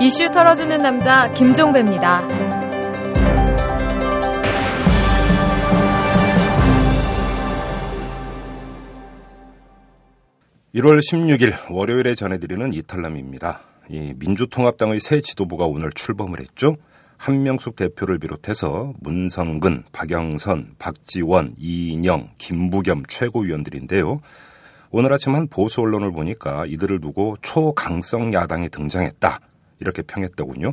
이슈 털어주는 남자 김종배입니다. 1월 16일 월요일에 전해드리는 이탈남입니다. 이 민주통합당의 새 지도부가 오늘 출범을 했죠. 한명숙 대표를 비롯해서 문성근, 박영선, 박지원, 이인영, 김부겸 최고위원들인데요. 오늘 아침 한 보수 언론을 보니까 이들을 두고 초강성 야당이 등장했다. 이렇게 평했더군요.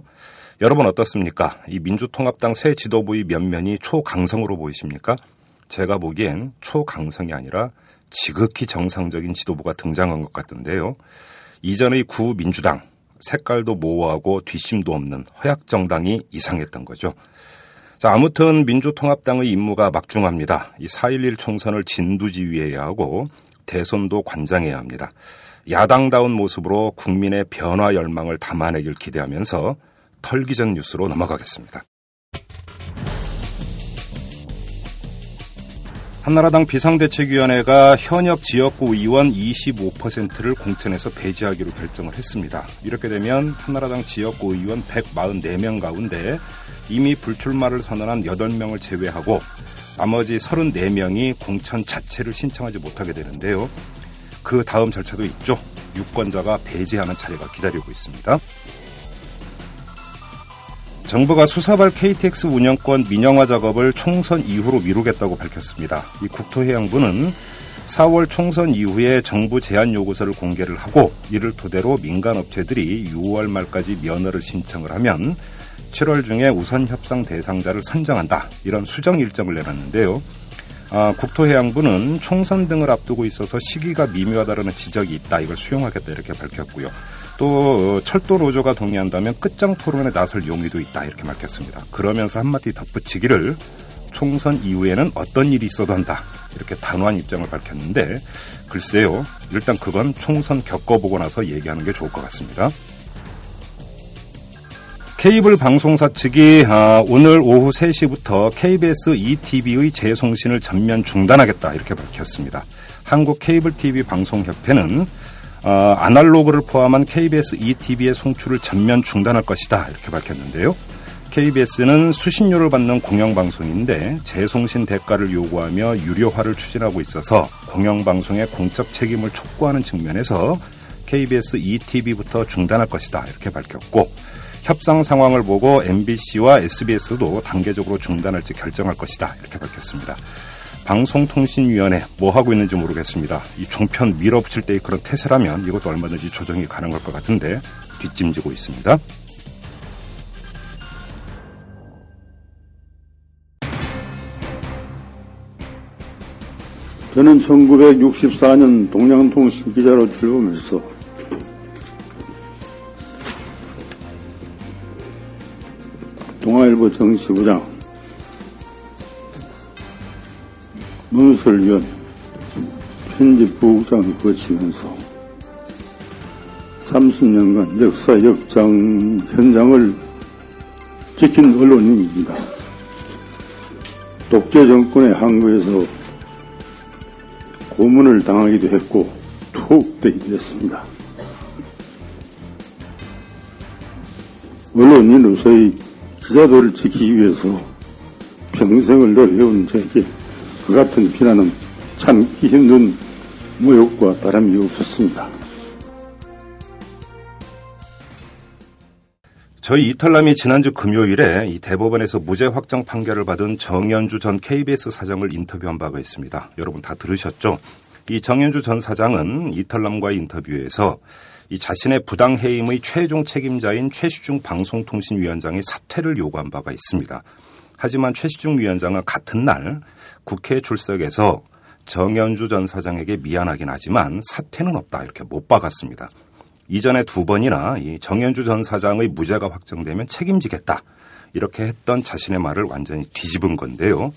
여러분 어떻습니까? 이 민주통합당 새 지도부의 면면이 초강성으로 보이십니까? 제가 보기엔 초강성이 아니라 지극히 정상적인 지도부가 등장한 것 같은데요. 이전의 구민주당, 색깔도 모호하고 뒷심도 없는 허약정당이 이상했던 거죠. 자, 아무튼 민주통합당의 임무가 막중합니다. 이 4.11 총선을 진두지휘해야 하고 대선도 관장해야 합니다. 야당다운 모습으로 국민의 변화 열망을 담아내길 기대하면서 털기 전 뉴스로 넘어가겠습니다. 한나라당 비상대책위원회가 현역 지역구 의원 25%를 공천에서 배제하기로 결정을 했습니다. 이렇게 되면 한나라당 지역구 의원 144명 가운데 이미 불출마를 선언한 8명을 제외하고 나머지 34명이 공천 자체를 신청하지 못하게 되는데요. 그 다음 절차도 있죠. 유권자가 배제하는 차례가 기다리고 있습니다. 정부가 수사발 KTX 운영권 민영화 작업을 총선 이후로 미루겠다고 밝혔습니다. 이 국토해양부는 4월 총선 이후에 정부 제안 요구서를 공개를 하고 이를 토대로 민간 업체들이 6월 말까지 면허를 신청을 하면 7월 중에 우선 협상 대상자를 선정한다. 이런 수정 일정을 내놨는데요. 아, 국토해양부는 총선 등을 앞두고 있어서 시기가 미묘하다는 지적이 있다. 이걸 수용하겠다 이렇게 밝혔고요. 또 철도 노조가 동의한다면 끝장 토론에 나설 용의도 있다 이렇게 밝혔습니다. 그러면서 한마디 덧붙이기를 총선 이후에는 어떤 일이 있어도 한다 이렇게 단호한 입장을 밝혔는데 글쎄요 일단 그건 총선 겪어보고 나서 얘기하는 게 좋을 것 같습니다. 케이블 방송사 측이 아, 오늘 오후 3시부터 KBS ETV의 재송신을 전면 중단하겠다 이렇게 밝혔습니다. 한국 케이블 TV 방송협회는 어, 아날로그를 포함한 KBS ETV의 송출을 전면 중단할 것이다 이렇게 밝혔는데요. KBS는 수신료를 받는 공영방송인데 재송신 대가를 요구하며 유료화를 추진하고 있어서 공영방송의 공적 책임을 촉구하는 측면에서 KBS ETV부터 중단할 것이다 이렇게 밝혔고 협상 상황을 보고 MBC와 SBS도 단계적으로 중단할지 결정할 것이다 이렇게 밝혔습니다. 방송통신위원회 뭐 하고 있는지 모르겠습니다. 이 종편 밀어붙일 때의 그런 태세라면 이것도 얼마든지 조정이 가능할 것 같은데 뒷짐지고 있습니다. 저는 1964년 동양통신 기자로 출범해서 동아일보 정치부장 문설위원 편집부국장을 거치면서 30년간 역사 역장 현장을 지킨 언론인입니다. 독재 정권의 항거에서 고문을 당하기도 했고 투옥되기도 했습니다. 언론인으로서의 기자도를 지키기 위해서 평생을 노력해온 저에게 그 같은 비난은 참기 힘든 모욕과 다름이 없었습니다. 저희 이탈남이 지난주 금요일에 이 대법원에서 무죄 확정 판결을 받은 정현주 전 KBS 사장을 인터뷰한 바가 있습니다. 여러분 다 들으셨죠? 이 정현주 전 사장은 이탈남과의 인터뷰에서 이 자신의 부당 해임의 최종 책임자인 최시중 방송통신위원장의 사퇴를 요구한 바가 있습니다. 하지만 최시중 위원장은 같은 날 국회 출석에서 정현주 전 사장에게 미안하긴 하지만 사퇴는 없다 이렇게 못 박았습니다. 이전에 두 번이나 이 정현주 전 사장의 무죄가 확정되면 책임지겠다 이렇게 했던 자신의 말을 완전히 뒤집은 건데요.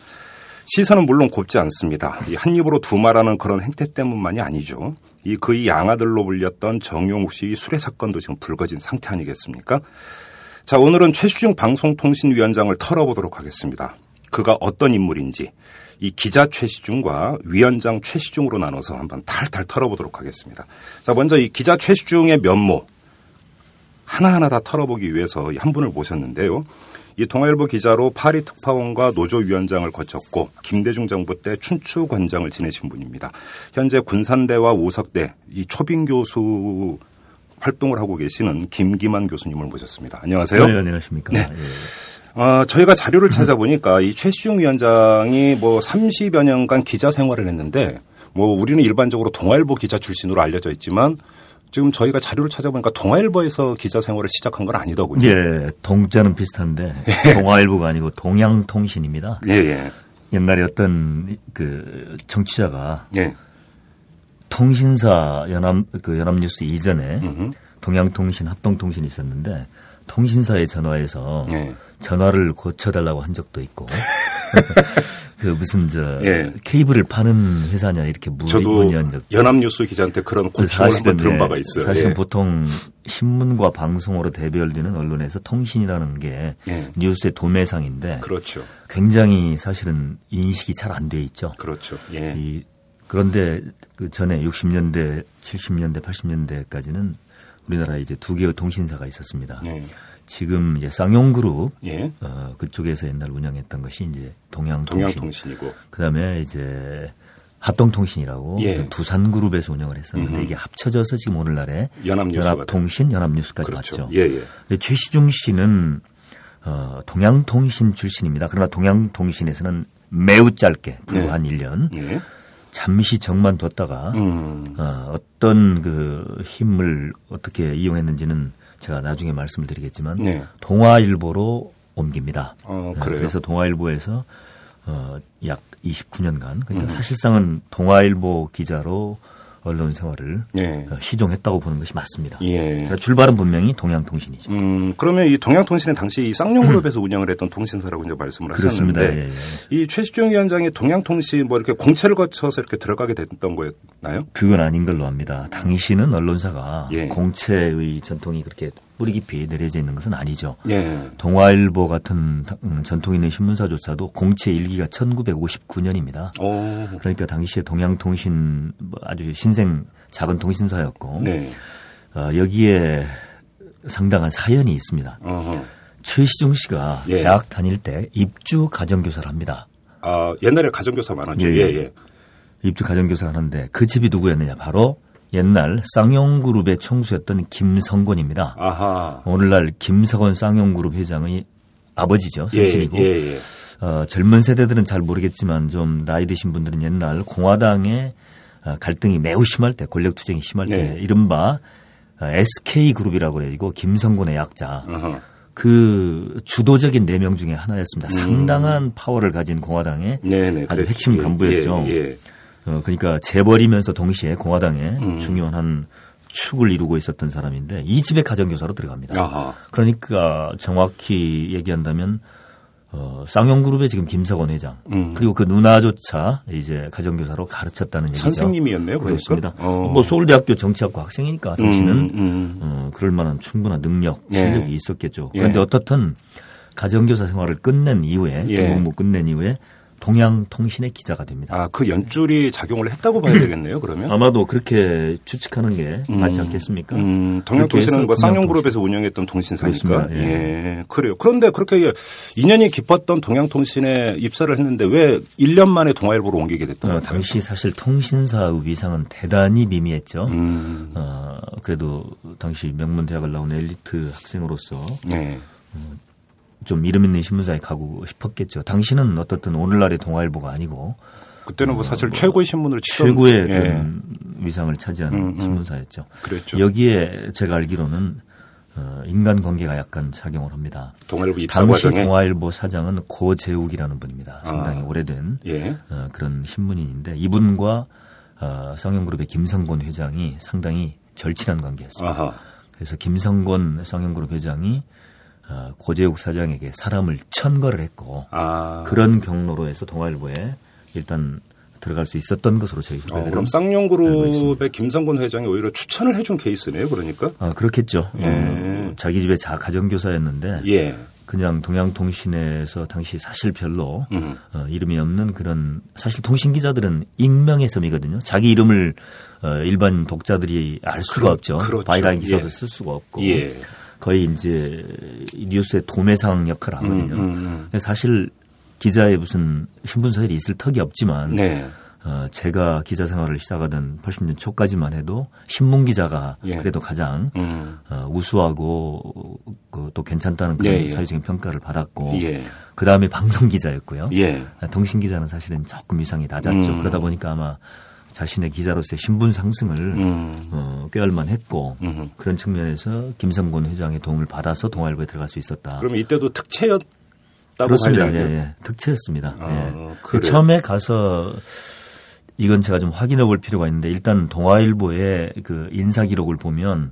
시선은 물론 곱지 않습니다. 한 입으로 두 말하는 그런 행태 때문만이 아니죠. 이 그의 양아들로 불렸던 정용욱 씨의 수뢰 사건도 지금 불거진 상태 아니겠습니까? 자, 오늘은 최수중 방송통신위원장을 털어보도록 하겠습니다. 그가 어떤 인물인지 이 기자 최시중과 위원장 최시중으로 나눠서 한번 탈탈 털어보도록 하겠습니다. 자, 먼저 이 기자 최시중의 면모 하나하나 다 털어보기 위해서 한 분을 모셨는데요. 이 동아일보 기자로 파리 특파원과 노조위원장을 거쳤고 김대중 정부 때 춘추관장을 지내신 분입니다. 현재 군산대와 오석대 이 초빙 교수 활동을 하고 계시는 김기만 교수님을 모셨습니다. 안녕하세요. 네, 안녕하십니까. 네. 어, 저희가 자료를 찾아보니까 이 최시중 위원장이 뭐 30여 년간 기자 생활을 했는데 뭐 우리는 일반적으로 동아일보 기자 출신으로 알려져 있지만 지금 저희가 자료를 찾아보니까 동아일보에서 기자 생활을 시작한 건 아니더군요. 예, 동자는 비슷한데 동아일보가 아니고 동양통신입니다. 예, 예. 옛날에 어떤 그 정치자가 예. 통신사 연합 그 연합뉴스 이전에 음흠. 동양통신 합동통신이 있었는데 통신사에 전화해서 예. 전화를 고쳐달라고 한 적도 있고 그 무슨 저 예. 케이블을 파는 회사냐 이렇게 문- 저도 연합뉴스 기자한테 그런 고충을 한번 들은 바가 있어요. 사실은 예. 보통 신문과 방송으로 대별되는 언론에서 통신이라는 게 예. 뉴스의 도매상인데 그렇죠. 굉장히 사실은 인식이 잘 안 돼 있죠. 그렇죠. 예. 이 그런데 그 전에 60년대, 70년대, 80년대까지는 우리나라에 이제 두 개의 통신사가 있었습니다. 예. 지금 이제 쌍용그룹 예. 어, 그쪽에서 옛날 운영했던 것이 이제 동양통신. 동양통신 이고. 그다음에 이제 합동통신이라고 예. 두산그룹에서 운영을 했었는데 음흠. 이게 합쳐져서 지금 오늘날에 연합통신, 연합뉴스까지 그렇죠. 왔죠. 예, 예. 근데 최시중 씨는 어, 동양통신 출신입니다. 그러나 동양통신에서는 매우 짧게 불과 네. 한 1년 예. 잠시 정만 뒀다가 음. 어, 어떤 그 힘을 어떻게 이용했는지는 제가 나중에 말씀을 드리겠지만 네. 동아일보로 옮깁니다. 어? 그래서 동아일보에서 어, 약 29년간 그러니까 음. 사실상은 동아일보 기자로 언론 생활을 예. 어, 시종했다고 보는 것이 맞습니다. 예. 그러니까 출발은 분명히 동양통신이죠. 음, 그러면 이 동양통신은 당시 이 쌍용그룹에서 운영을 했던 통신사라고 이제 말씀을 그렇습니다. 하셨는데 예, 예. 이 최시중 위원장이 동양통신 뭐 이렇게 공채를 거쳐서 이렇게 들어가게 됐던 거였나요? 그건 아닌 걸로 압니다. 당시는 언론사가 예. 공채의 전통이 그렇게 뿌리 깊이 내려져 있는 것은 아니죠. 예. 동아일보 같은 음, 전통 있는 신문사조차도 공채 일기가 1959년입니다. 오. 그러니까 당시에 동양통신 뭐 아주 신생 작은 통신사였고 네. 어, 여기에 상당한 사연이 있습니다. 어허. 최시중 씨가 예. 대학 다닐 때 입주 가정교사를 합니다. 아, 옛날에 가정교사 많았죠. 예, 예, 예. 예. 입주 가정교사를 하는데 그 집이 누구였느냐 바로 옛날 쌍용그룹의 총수였던 김성곤입니다. 아하. 오늘날 김석원 쌍용그룹 회장의 아버지죠. 예, 선친이고 예, 예. 어, 젊은 세대들은 잘 모르겠지만 좀 나이 드신 분들은 옛날 공화당의 어, 갈등이 매우 심할 때 권력 투쟁이 심할 때 네. 이른바 어, SK 그룹이라고 그래가지고 김성곤의 약자 어허. 그 주도적인 네 명 중에 하나였습니다. 상당한 파워를 가진 공화당의 음. 네네. 아주 그랬죠. 핵심 예, 간부였죠. 예, 예. 어, 그러니까 재벌이면서 동시에 공화당의 음. 중요한 한 축을 이루고 있었던 사람인데 이 집에 가정교사로 들어갑니다. 아하. 그러니까 정확히 얘기한다면 어, 쌍용그룹의 지금 김석원 회장 음. 그리고 그 누나조차 이제 가정교사로 가르쳤다는 얘기죠. 선생님이었네요, 그러니까. 그렇습니다. 어. 뭐 서울대학교 정치학과 학생이니까 당시는 음, 음. 어, 그럴 만한 충분한 능력, 예. 실력이 있었겠죠. 그런데 예. 어떻든 가정교사 생활을 끝낸 이후에 예. 공부 끝낸 이후에 동양통신의 기자가 됩니다. 아, 그 연줄이 작용을 했다고 봐야 되겠네요, 그러면? 아마도 그렇게 추측하는 게 음. 맞지 않겠습니까? 음, 동양통신은 뭐 쌍용그룹에서 운영했던 통신사니까. 예. 예. 그래요. 그런데 그렇게 인연이 깊었던 동양통신에 입사를 했는데 왜 1년 만에 동아일보로 옮기게 됐던 어, 건가요? 당시 사실 통신사의 위상은 대단히 미미했죠. 음, 어, 그래도 당시 명문대학을 나온 엘리트 학생으로서 네. 좀 이름 있는 신문사에 가고 싶었겠죠. 당시는 어떻든 오늘날의 동아일보가 아니고 그때는 뭐 사실 최고의 신문을 치던 최고의 예. 그런 위상을 차지하는 음, 음. 신문사였죠. 그랬죠. 여기에 제가 알기로는 어, 인간관계가 약간 작용을 합니다. 동아일보 입사 당시 과정에 동아일보 사장은 고재욱이라는 분입니다. 상당히 아. 오래된 예. 어, 그런 신문인인데 이분과 어, 쌍용그룹의 김성곤 회장이 상당히 절친한 관계였습니다. 아하. 그래서 김성곤 쌍용그룹 회장이 어, 고재욱 사장에게 사람을 천거를 했고 아. 그런 경로로 해서 동아일보에 일단 들어갈 수 있었던 것으로 저희 어, 그럼 쌍용그룹의. 김성곤 회장이 오히려 추천을 해준 케이스네요, 그러니까. 어, 그렇겠죠. 예. 어, 자기 집에 자 가정교사였는데 예. 그냥 동양통신에서 당시 사실 별로 음. 어, 이름이 없는 그런 사실 통신 기자들은 익명의 섬이거든요. 자기 이름을 어, 일반 독자들이 알 수가 그렇- 없죠. 그렇죠. byline 기사도 예. 쓸 수가 없고 예. 거의 이제 이 뉴스의 도매상 역할을 하거든요. 음, 음, 음. 사실 기자의 무슨 신분 서열이 있을 턱이 없지만 네. 어, 제가 기자 생활을 시작하던 80년 초까지만 해도 신문 기자가 예. 그래도 가장 음. 어, 우수하고 그, 또 괜찮다는 그런 예, 예. 사회적인 평가를 받았고 예. 그 다음에 방송 기자였고요. 예. 통신 기자는 사실은 조금 위상이 낮았죠. 음. 그러다 보니까 아마 자신의 기자로서의 신분 상승을 음. 어, 꾀할만 했고 음. 그런 측면에서 김성곤 회장의 도움을 받아서 동아일보에 들어갈 수 있었다. 그럼 이때도 특채였다고 그렇습니다. 예? 예. 특채였습니다. 아, 예. 처음에 가서 이건 제가 좀 확인해 볼 필요가 있는데 일단 동아일보의 그 인사 기록을 보면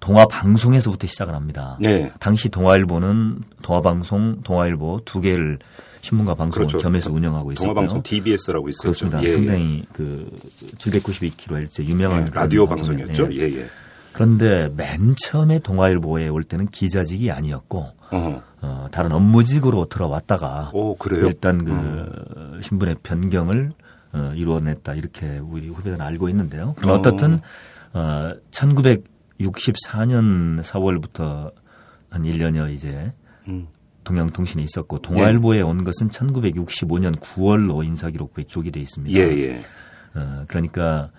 동아 방송에서부터 시작을 합니다. 네. 당시 동아일보는 동아 방송, 동아일보 두 개를 신문과 방송을 그렇죠. 겸해서 운영하고 있었고요. 동아방송 DBS라고 있었죠. 그렇습니다. 예, 예. 상당히 그 792kHz 유명한 예, 라디오 방송이었죠. 방송이었는데 예, 예. 그런데 맨 처음에 동아일보에 올 때는 기자직이 아니었고 어허. 어, 다른 업무직으로 들어왔다가 오, 그래요? 음. 일단 그 신분의 변경을 어, 이루어냈다 이렇게 우리 후배들은 알고 있는데요. 어. 어떻든 어, 1964년 4월부터 한 1년여 이제 음. 동양통신에 있었고 동아일보에 온 것은 1965년 9월로 인사기록부에 기록이 돼 있습니다. 예, 예. 어, 그러니까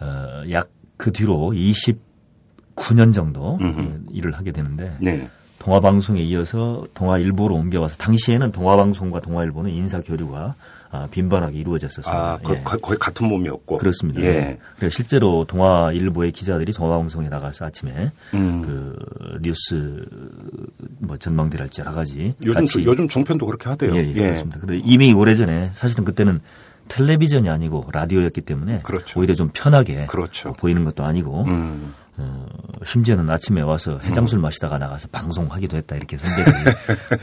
어, 약 그 뒤로 29년 정도 음흠. 어, 일을 하게 되는데 네. 동아방송에 이어서 동아일보로 옮겨와서 당시에는 동아방송과 동아일보는 인사 교류가 아, 빈번하게 이루어졌었습니다. 아, 거, 예. 거, 거의 같은 몸이었고. 그렇습니다. 예. 그래서 실제로 동아일보의 기자들이 동아방송에 나가서 아침에 음. 그 뉴스 뭐 전망대랄지 여러 가지 요즘 같이 요즘 종편도 그렇게 하대요. 예, 예, 그렇습니다. 근데 이미 오래전에 사실은 그때는 텔레비전이 아니고 라디오였기 때문에 그렇죠. 오히려 좀 편하게 그렇죠. 보이는 것도 아니고 음. 어, 심지어는 아침에 와서 해장술 마시다가 나가서 방송하기도 했다 이렇게 선배들이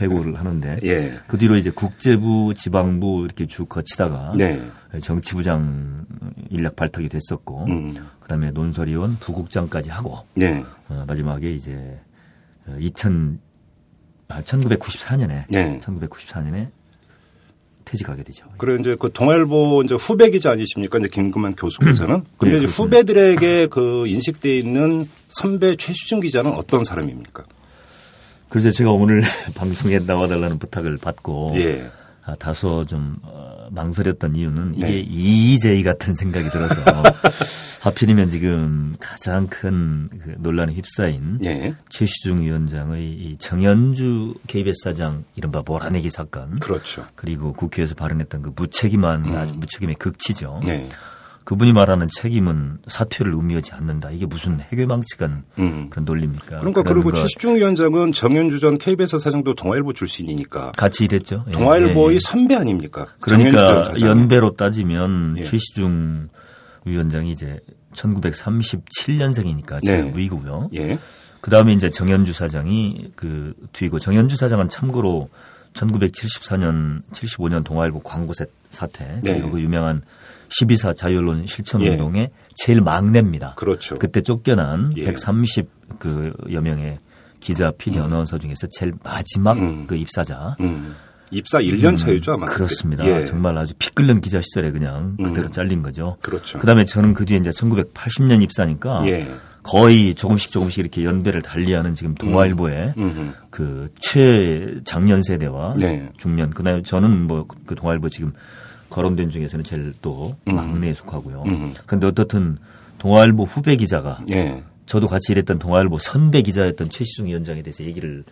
회고를 하는데 예. 그 뒤로 이제 국제부, 지방부 이렇게 쭉 거치다가 네. 정치부장 인력 발탁이 됐었고 음. 그다음에 논설위원, 부국장까지 하고 네. 어, 마지막에 이제 2000 아, 1994년에 네. 1994년에 퇴직하게 되죠. 그래 이제 그 동아일보 이제 후배 기자 아니십니까? 이제 김금환 교수께서는. 근데 네, 이제. 후배들에게 그 인식돼 있는 선배 최수진 기자는 어떤 사람입니까? 그래서 제가 오늘 방송에 나와달라는 부탁을 받고 예. 아, 다소 좀 어, 망설였던 이유는 이게 네. EJ 같은 생각이 들어서 하필이면 지금 가장 큰 그 논란에 휩싸인 예. 최시중 위원장의 이 정현주 KBS 사장 이른바 몰아내기 사건 그렇죠. 그리고 국회에서 발언했던 그 무책임한 아주 무책임의 극치죠. 음. 네. 그분이 말하는 책임은 사퇴를 의미하지 않는다. 이게 무슨 해괴망측한 음. 그런 논리입니까? 그러니까 그리고 거 최시중 위원장은 정현주 전 KBS 사장도 동아일보 출신이니까 같이 일했죠. 예, 동아일보의 예, 예. 선배 아닙니까? 그러니까. 연배로 따지면 예. 최시중 위원장이 이제 1937년생이니까 제가 네. 위고요. 예. 그 다음에 이제 정현주 사장이 그 뒤고 정현주 사장은 참고로 1974년, 75년 동아일보 광고 사- 사태 네. 그리고 그 유명한 12사 자유언론 실천운동의 제일 막내입니다. 그렇죠. 그때 쫓겨난 예. 130그여 명의 기자, PD, 아나운서 중에서 제일 마지막 음. 그 입사자. 음. 입사 1년 차이죠 아마. 그렇습니다. 예. 정말 아주 피 끓는 기자 시절에 그냥 그대로 음. 잘린 거죠. 그렇죠. 그 다음에 저는 그 뒤에 이제 1980년 입사니까 예. 거의 조금씩 조금씩 이렇게 연배를 달리하는 지금 동아일보의 음. 그 최장년 세대와 네. 중년 그다음에 저는 뭐 그 동아일보 지금 거론된 중에서는 제일 또 음. 막내에 속하고요. 음. 그런데 어떻든 동아일보 후배 기자가 예. 저도 같이 일했던 동아일보 선배 기자였던 최시중 위원장에 대해서 얘기를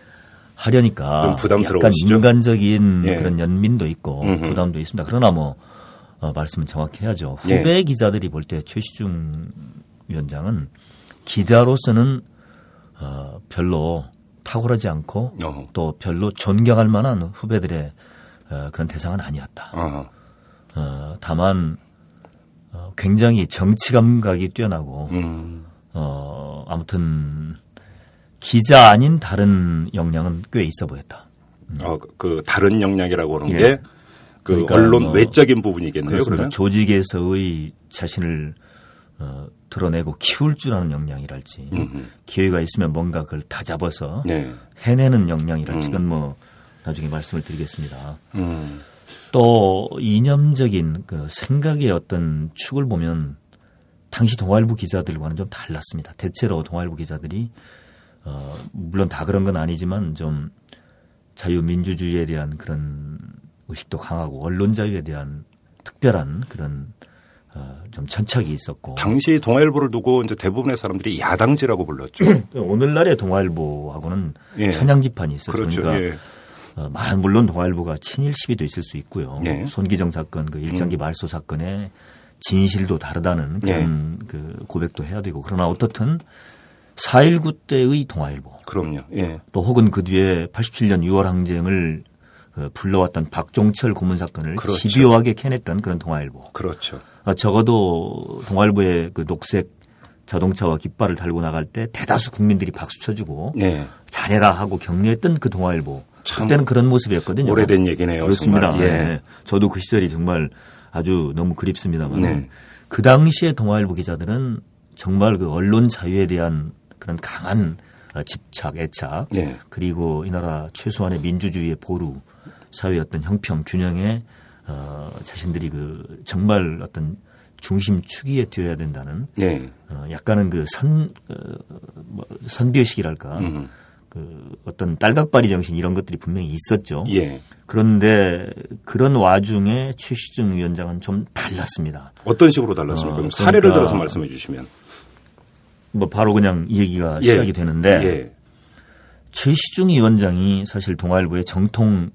하려니까? 약간 인간적인 예. 그런 연민도 있고 음흠. 부담도 있습니다. 그러나 뭐 어, 말씀은 정확히 해야죠. 예. 후배 기자들이 볼 때 최시중 위원장은 기자로서는 어, 별로 탁월하지 않고 어허. 또 별로 존경할 만한 후배들의 어, 그런 대상은 아니었다. 아. 어, 다만 어, 굉장히 정치 감각이 뛰어나고 음. 어, 아무튼 기자 아닌 다른 역량은 꽤 있어 보였다. 어, 그 다른 역량이라고 하는 예. 게그 그러니까 언론 뭐 외적인 부분이겠네요. 그렇습니다. 그러면 조직에서의 자신을 어, 드러내고 키울 줄 아는 역량이랄지 음흠. 기회가 있으면 뭔가 그걸 다 잡아서 네. 해내는 역량이랄지 음. 그건 뭐 나중에 말씀을 드리겠습니다. 음. 또 이념적인 그 생각의 어떤 축을 보면 당시 동아일보 기자들과는 좀 달랐습니다. 대체로 동아일보 기자들이 어 물론 다 그런 건 아니지만 좀 자유민주주의에 대한 그런 의식도 강하고 언론 자유에 대한 특별한 그런 어 좀 천착이 있었고 당시 동아일보를 두고 이제 대부분의 사람들이 야당지라고 불렀죠. 오늘날의 동아일보하고는 예. 천양지판이 있었죠. 그렇죠. 그러니까 예. 어, 마- 물론 동아일보가 친일 시비도 있을 수 있고요. 네. 손기정 사건, 그 일장기 말소 사건의 진실도 다르다는 그런 그 고백도 해야 되고 그러나 어떻든 4.19 때의 동아일보 그럼요. 예. 또 혹은 그 뒤에 87년 6월 항쟁을 그 불러왔던 박종철 고문 사건을 그렇죠. 집요하게 캐냈던 그런 동아일보. 그렇죠. 아, 적어도 동아일보의 그 녹색 자동차와 깃발을 달고 나갈 때 대다수 국민들이 박수 쳐주고 네. 잘해라 하고 격려했던 그 동아일보. 참 그때는 그런 모습이었거든요. 오래된 얘기네요. 그렇습니다. 예. 네. 저도 그 시절이 정말 아주 너무 그립습니다만 네. 그 당시에 동아일보 기자들은 정말 그 언론 자유에 대한 그런 강한 어, 집착, 애착 네. 그리고 이 나라 최소한의 민주주의의 보루, 사회의 어떤 형평, 균형에 어, 자신들이 그 정말 어떤 중심 축이에 뛰어야 된다는 네. 어, 약간은 그 선, 어, 뭐 선비의식이랄까 음. 그 어떤 딸각발이 정신 이런 것들이 분명히 있었죠. 예. 그런데 그런 와중에 최시중 위원장은 좀 달랐습니다. 어떤 식으로 달랐습니까? 어, 그럼 사례를 그러니까 들어서 말씀해 주시면. 뭐 바로 그냥 이 얘기가 예. 시작이 되는데 예. 최시중 위원장이 사실 동아일보의 정통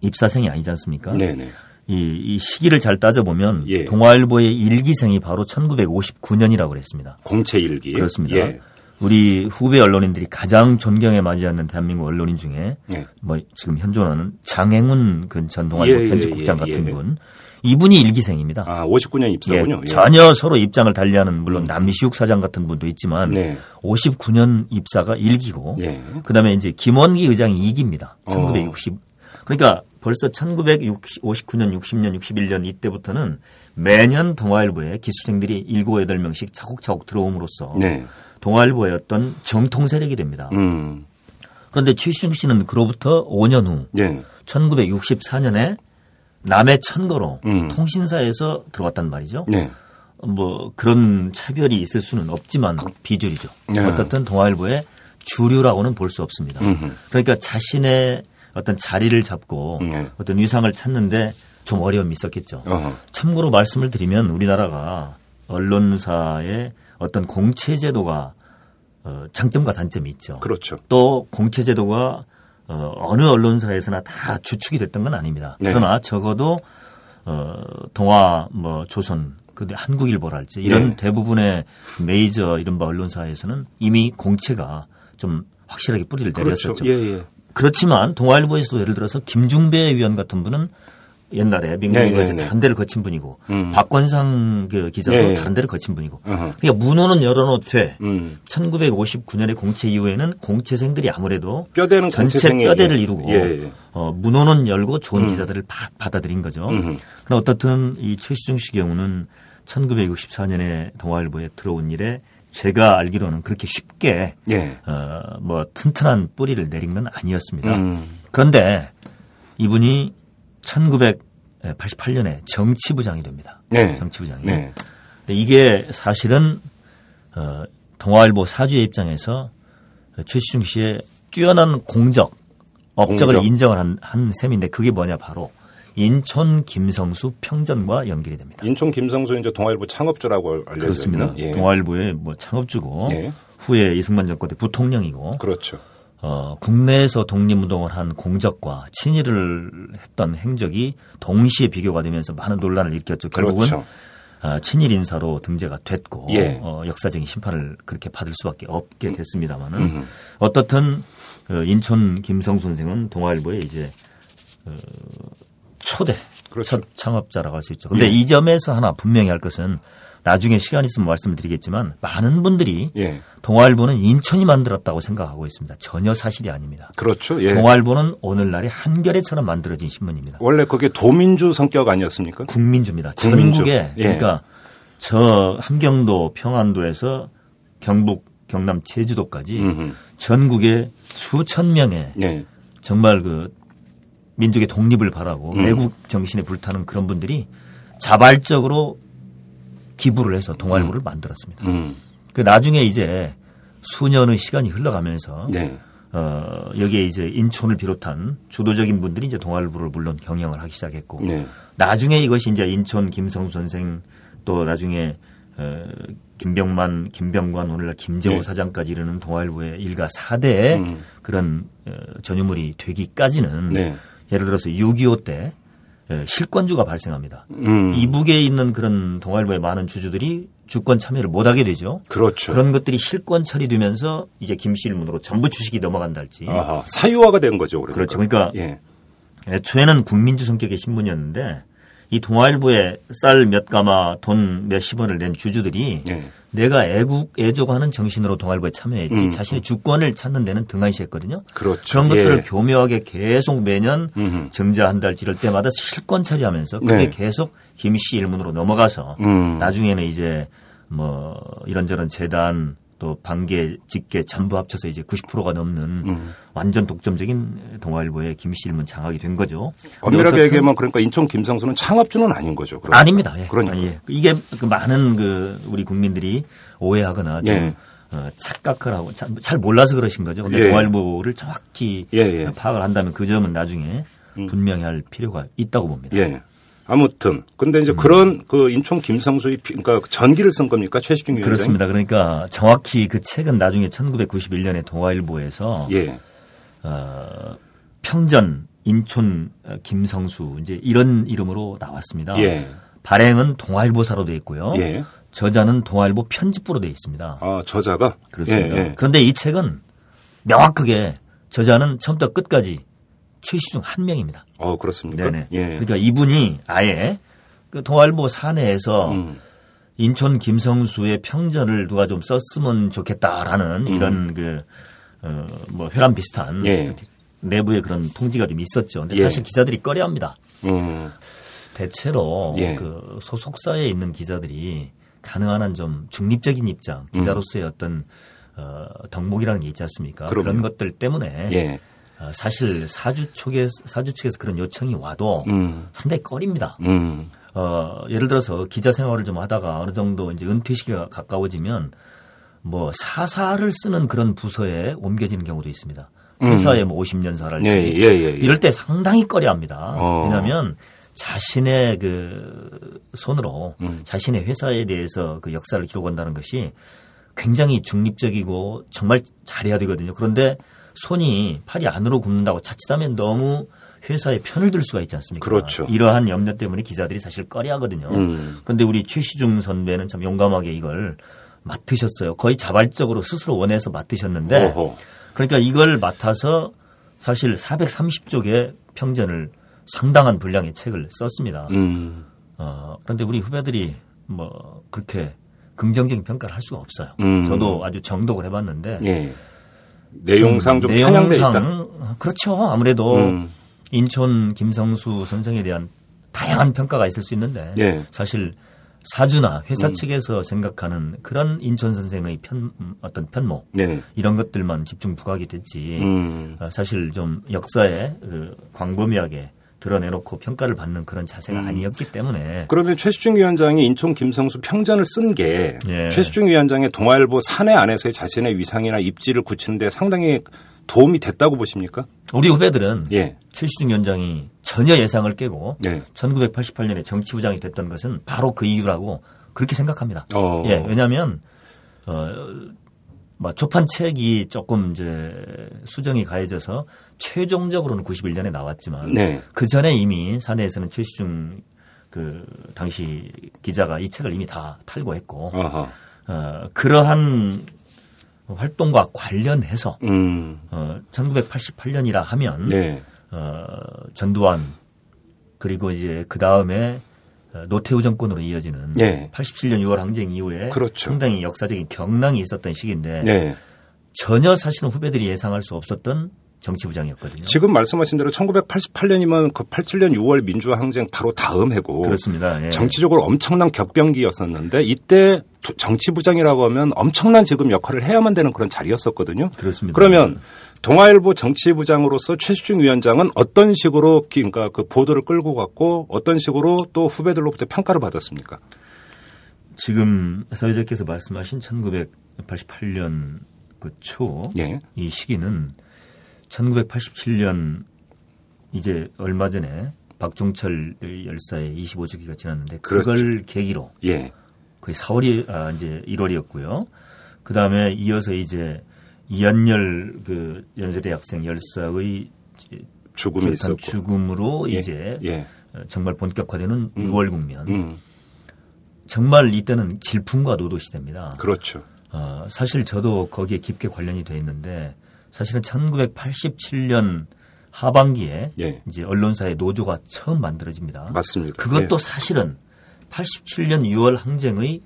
입사생이 아니지 않습니까? 네네. 이, 이 시기를 잘 따져보면 예. 동아일보의 일기생이 바로 1959년이라고 그랬습니다. 공채 일기. 그렇습니다. 예. 우리 후배 언론인들이 가장 존경에 맞지 않는 대한민국 언론인 중에 예. 뭐 지금 현존하는 장행훈 그전 동아일보 예, 예, 편집국장 예, 같은 예. 분 이분이 일기생입니다. 아, 59년 입사군요. 예, 전혀 서로 입장을 달리하는 물론 남시욱 사장 같은 분도 있지만 네. 59년 입사가 일기고 예. 그다음에 이제 김원기 의장이 2기입니다. 어. 1960 그러니까 벌써 1959년, 60년, 61년 이때부터는 매년 동아일보에 기수생들이 7, 8명씩 차곡차곡 들어옴으로써 네. 동아일보의 어떤 정통 세력이 됩니다. 음. 그런데 최시중 씨는 그로부터 5년 후 예. 1964년에 남해 천거로 음. 통신사에서 들어왔단 말이죠. 네. 뭐 그런 차별이 있을 수는 없지만 비주류죠. 네. 어떻든 동아일보의 주류라고는 볼 수 없습니다. 음흠. 그러니까 자신의 어떤 자리를 잡고 네. 어떤 위상을 찾는데 좀 어려움이 있었겠죠. 어허. 참고로 말씀을 드리면 우리나라가 언론사의 어떤 공채제도가 어, 장점과 단점이 있죠. 그렇죠. 또 공채제도가 어, 어느 언론사에서나 다 주축이 됐던 건 아닙니다. 네. 그러나 적어도 어, 동아, 뭐 조선, 그 한국일보랄지 이런 네. 대부분의 메이저 이른바 언론사에서는 이미 공채가 좀 확실하게 뿌리를 그렇죠. 내렸었죠. 예, 예. 그렇지만 동아일보에서도 예를 들어서 김중배 위원 같은 분은 옛날에 민국일보에서 네, 네, 네. 다른 데를 거친 분이고 음. 박권상 그 기자도 네. 다른 데를 거친 분이고 어허. 그러니까 문호는 열어놓되 음. 1959년의 공채 이후에는 공채생들이 아무래도 뼈대는 전체 뼈대를 예. 이루고 예, 예. 어, 문호는 열고 좋은 기자들을 바, 받아들인 거죠. 음흠. 그러나 어떻든 이 최시중 씨 경우는 1964년에 동아일보에 들어온 일에 제가 알기로는 그렇게 쉽게 예. 어, 뭐 튼튼한 뿌리를 내린 건 아니었습니다. 음. 그런데 이분이 1988년에 정치부장이 됩니다. 네. 정치부장이. 네. 근데 이게 사실은 어, 동아일보 사주의 입장에서 최시중 씨의 뛰어난 공적, 업적을 공적. 인정을 한, 한 셈인데 그게 뭐냐 바로 인천 김성수 평전과 연결이 됩니다. 인천 김성수 이제 동아일보 창업주라고 알려져 그렇습니다. 있는. 예. 동아일보의 뭐 창업주고 예. 후에 이승만 정권 때 부통령이고 그렇죠. 어, 국내에서 독립운동을 한 공적과 친일을 했던 행적이 동시에 비교가 되면서 많은 논란을 일으켰죠. 결국은 그렇죠. 어, 친일 인사로 등재가 됐고 예. 어, 역사적인 심판을 그렇게 받을 수밖에 없게 됐습니다만은 음흠. 어떻든 어, 인천 김성 선생은 동아일보의 이제 어, 초대 그렇죠. 첫 창업자라고 할 수 있죠. 근데 예. 이 점에서 하나 분명히 할 것은 나중에 시간 있으면 말씀을 드리겠지만 많은 분들이 예. 동아일보는 인천이 만들었다고 생각하고 있습니다. 전혀 사실이 아닙니다. 그렇죠. 예. 동아일보는 오늘날의 한겨레처럼 만들어진 신문입니다. 원래 그게 도민주 성격 아니었습니까? 국민주입니다. 국민주. 전국에 예. 그러니까 저 함경도 평안도에서 경북 경남 제주도까지 음흠. 전국에 수천 명의 예. 정말 그 민족의 독립을 바라고 음. 애국 정신에 불타는 그런 분들이 자발적으로 기부를 해서 동아일보를 만들었습니다. 음. 그 나중에 이제 수년의 시간이 흘러가면서 네. 어, 여기에 이제 인촌을 비롯한 주도적인 분들이 이제 동아일보를 물론 경영을 하기 시작했고 네. 나중에 이것이 이제 인천 김성수 선생 또 나중에 어, 김병만, 김병관 오늘날 김재호 네. 사장까지 이르는 동아일보의 일가 4대의 음. 그런 어, 전유물이 되기까지는 네. 예를 들어서 6.25때 예, 실권주가 발생합니다. 음. 이북에 있는 그런 동아일보의 많은 주주들이 주권 참여를 못하게 되죠. 그렇죠. 그런 것들이 실권 처리되면서 이제 김씨 일문으로 전부 주식이 넘어간다 할지. 아하. 사유화가 된 거죠. 그러니까. 그렇죠. 그러니까 예. 애초에는 국민주 성격의 신문이었는데 이 동아일보에 쌀 몇 가마 돈 몇십 원을 낸 주주들이 예. 내가 애국 애족하는 정신으로 동아일보에 참여했지 음. 자신의 주권을 찾는 데는 등한시했거든요. 그렇죠. 그런 것들을 예. 교묘하게 계속 매년 음흠. 정자 한 달 지를 때마다 실권 처리하면서 그게 네. 계속 김씨 일문으로 넘어가서 음. 나중에는 이제 뭐 이런저런 재단 또 반계 직계 전부 합쳐서 이제 90%가 넘는 음. 완전 독점적인 동아일보의 김씨 일문 장악이 된 거죠. 엄밀하게 얘기하면 그러니까 인천 김상수는 창업주는 아닌 거죠. 그러니까. 아닙니다. 예. 그러니까. 예. 이게 그 많은 그 우리 국민들이 오해하거나 좀 예. 어, 착각을 하고 잘, 잘 몰라서 그러신 거죠. 근데 예. 동아일보를 정확히 예, 예. 파악을 한다면 그 점은 나중에 분명히 할 필요가 있다고 봅니다. 예. 아무튼 근데 음. 이제 그런 그 인천 김상수의 피- 그러니까 전기를 쓴 겁니까 최시중 위원장이? 그렇습니다. 그러니까 정확히 그 책은 나중에 1991년에 동아일보에서 예. 어, 평전 인촌 어, 김성수 이제 이런 이름으로 나왔습니다. 예. 발행은 동아일보사로 되어 있고요. 예. 저자는 동아일보 편집부로 되어 있습니다. 아 저자가 그렇습니다. 예, 예. 그런데 이 책은 명확하게 저자는 처음부터 끝까지 최시중 한 명입니다. 어 그렇습니까? 네네. 예. 그러니까 이분이 아예 그 동아일보 사내에서 음. 인천 김성수의 평전을 누가 좀 썼으면 좋겠다라는 이런 그, 어, 뭐 혈안 비슷한 음. 예. 내부의 그런 통지가 좀 있었죠. 근데 예. 사실 기자들이 꺼려 합니다. 음. 대체로 예. 그 소속사에 있는 기자들이 가능한 한 좀 중립적인 입장, 기자로서의 어떤 어, 덕목이라는 게 있지 않습니까? 음. 그럼요. 그런 것들 때문에 예. 어, 사실 사주 쪽에 사주 측에서 그런 요청이 와도 음. 상당히 꺼립니다. 음. 어, 예를 들어서 기자 생활을 좀 하다가 어느 정도 이제 은퇴 시기가 가까워지면 뭐 사사를 쓰는 그런 부서에 옮겨지는 경우도 있습니다. 회사에 뭐 50년 살할지 음. 예, 예, 예, 예. 이럴 때 상당히 꺼려합니다. 어. 왜냐하면 자신의 그 손으로 음. 자신의 회사에 대해서 그 역사를 기록한다는 것이 굉장히 중립적이고 정말 잘해야 되거든요. 그런데 손이 팔이 안으로 굽는다고 자칫하면 너무 회사에 편을 들 수가 있지 않습니까? 그렇죠. 이러한 염려 때문에 기자들이 사실 꺼려하거든요. 음. 그런데 우리 최시중 선배는 참 용감하게 이걸 맡으셨어요. 거의 자발적으로 스스로 원해서 맡으셨는데 어허. 그러니까 이걸 맡아서 사실 430쪽의 평전을 상당한 분량의 책을 썼습니다. 음. 어, 그런데 우리 후배들이 뭐 그렇게 긍정적인 평가를 할 수가 없어요. 음. 저도 아주 정독을 해봤는데 예. 내용상 좀 편향돼 있다. 내용상 그렇죠. 아무래도 음. 인촌 김성수 선생에 대한 다양한 평가가 있을 수 있는데 예. 사실 사주나 회사 음. 측에서 생각하는 그런 인촌 선생의 편 음, 어떤 편목 네. 이런 것들만 집중 부각이 됐지 음. 어, 사실 좀 역사에 그 광범위하게 드러내놓고 평가를 받는 그런 자세가 음. 아니었기 때문에 그러면 최시중 위원장이 인천 김성수 평전을 쓴게 예. 최시중 위원장의 동아일보 사내 안에서의 자신의 위상이나 입지를 굳히는데 상당히 도움이 됐다고 보십니까? 우리 후배들은 예. 최시중 위원장이 전혀 예상을 깨고 네. 1988년에 정치부장이 됐던 것은 바로 그 이유라고 그렇게 생각합니다. 어. 예, 왜냐하면 어, 뭐 초판 책이 조금 이제 수정이 가해져서 최종적으로는 91년에 나왔지만 네. 그 전에 이미 사내에서는 최시중 그 당시 기자가 이 책을 이미 다 탈고했고. 어, 그러한 활동과 관련해서 음. 어, 1988년이라 하면 네. 어, 전두환 그리고 이제 그 다음에 어, 노태우 정권으로 이어지는 네. 87년 6월 항쟁 이후에 그렇죠. 상당히 역사적인 경랑이 있었던 시기인데 네. 전혀 사실은 후배들이 예상할 수 없었던 정치부장이었거든요. 지금 말씀하신 대로 1988년이면 그 87년 6월 민주화 항쟁 바로 다음 해고 그렇습니다. 예. 정치적으로 엄청난 격변기였었는데 이때 정치부장이라고 하면 엄청난 지금 역할을 해야만 되는 그런 자리였었거든요. 그렇습니다. 그러면 동아일보 정치부장으로서 최수중 위원장은 어떤 식으로 그러니까 그 보도를 끌고 갔고 어떤 식으로 또 후배들로부터 평가를 받았습니까? 지금 사회자께서 말씀하신 1988년 그 초이 예. 시기는 1987년 이제 얼마 전에 박종철 열사의 25주기가 지났는데 그걸 그렇죠. 계기로 예. 거의 4월이 아 이제 1월이었고요. 그 다음에 이어서 이제 이한열 그 연세대 학생 열사의 죽음이 기억한 있었고. 죽음으로 예. 이제 예. 어, 정말 본격화되는 6월 국면. 음. 정말 이때는 질풍과 노도 시대입니다. 그렇죠. 어, 사실 저도 거기에 깊게 관련이 돼 있는데 사실은 1987년 하반기에 예. 이제 언론사의 노조가 처음 만들어집니다. 맞습니다. 그것도 예. 사실은 87년 6월 항쟁의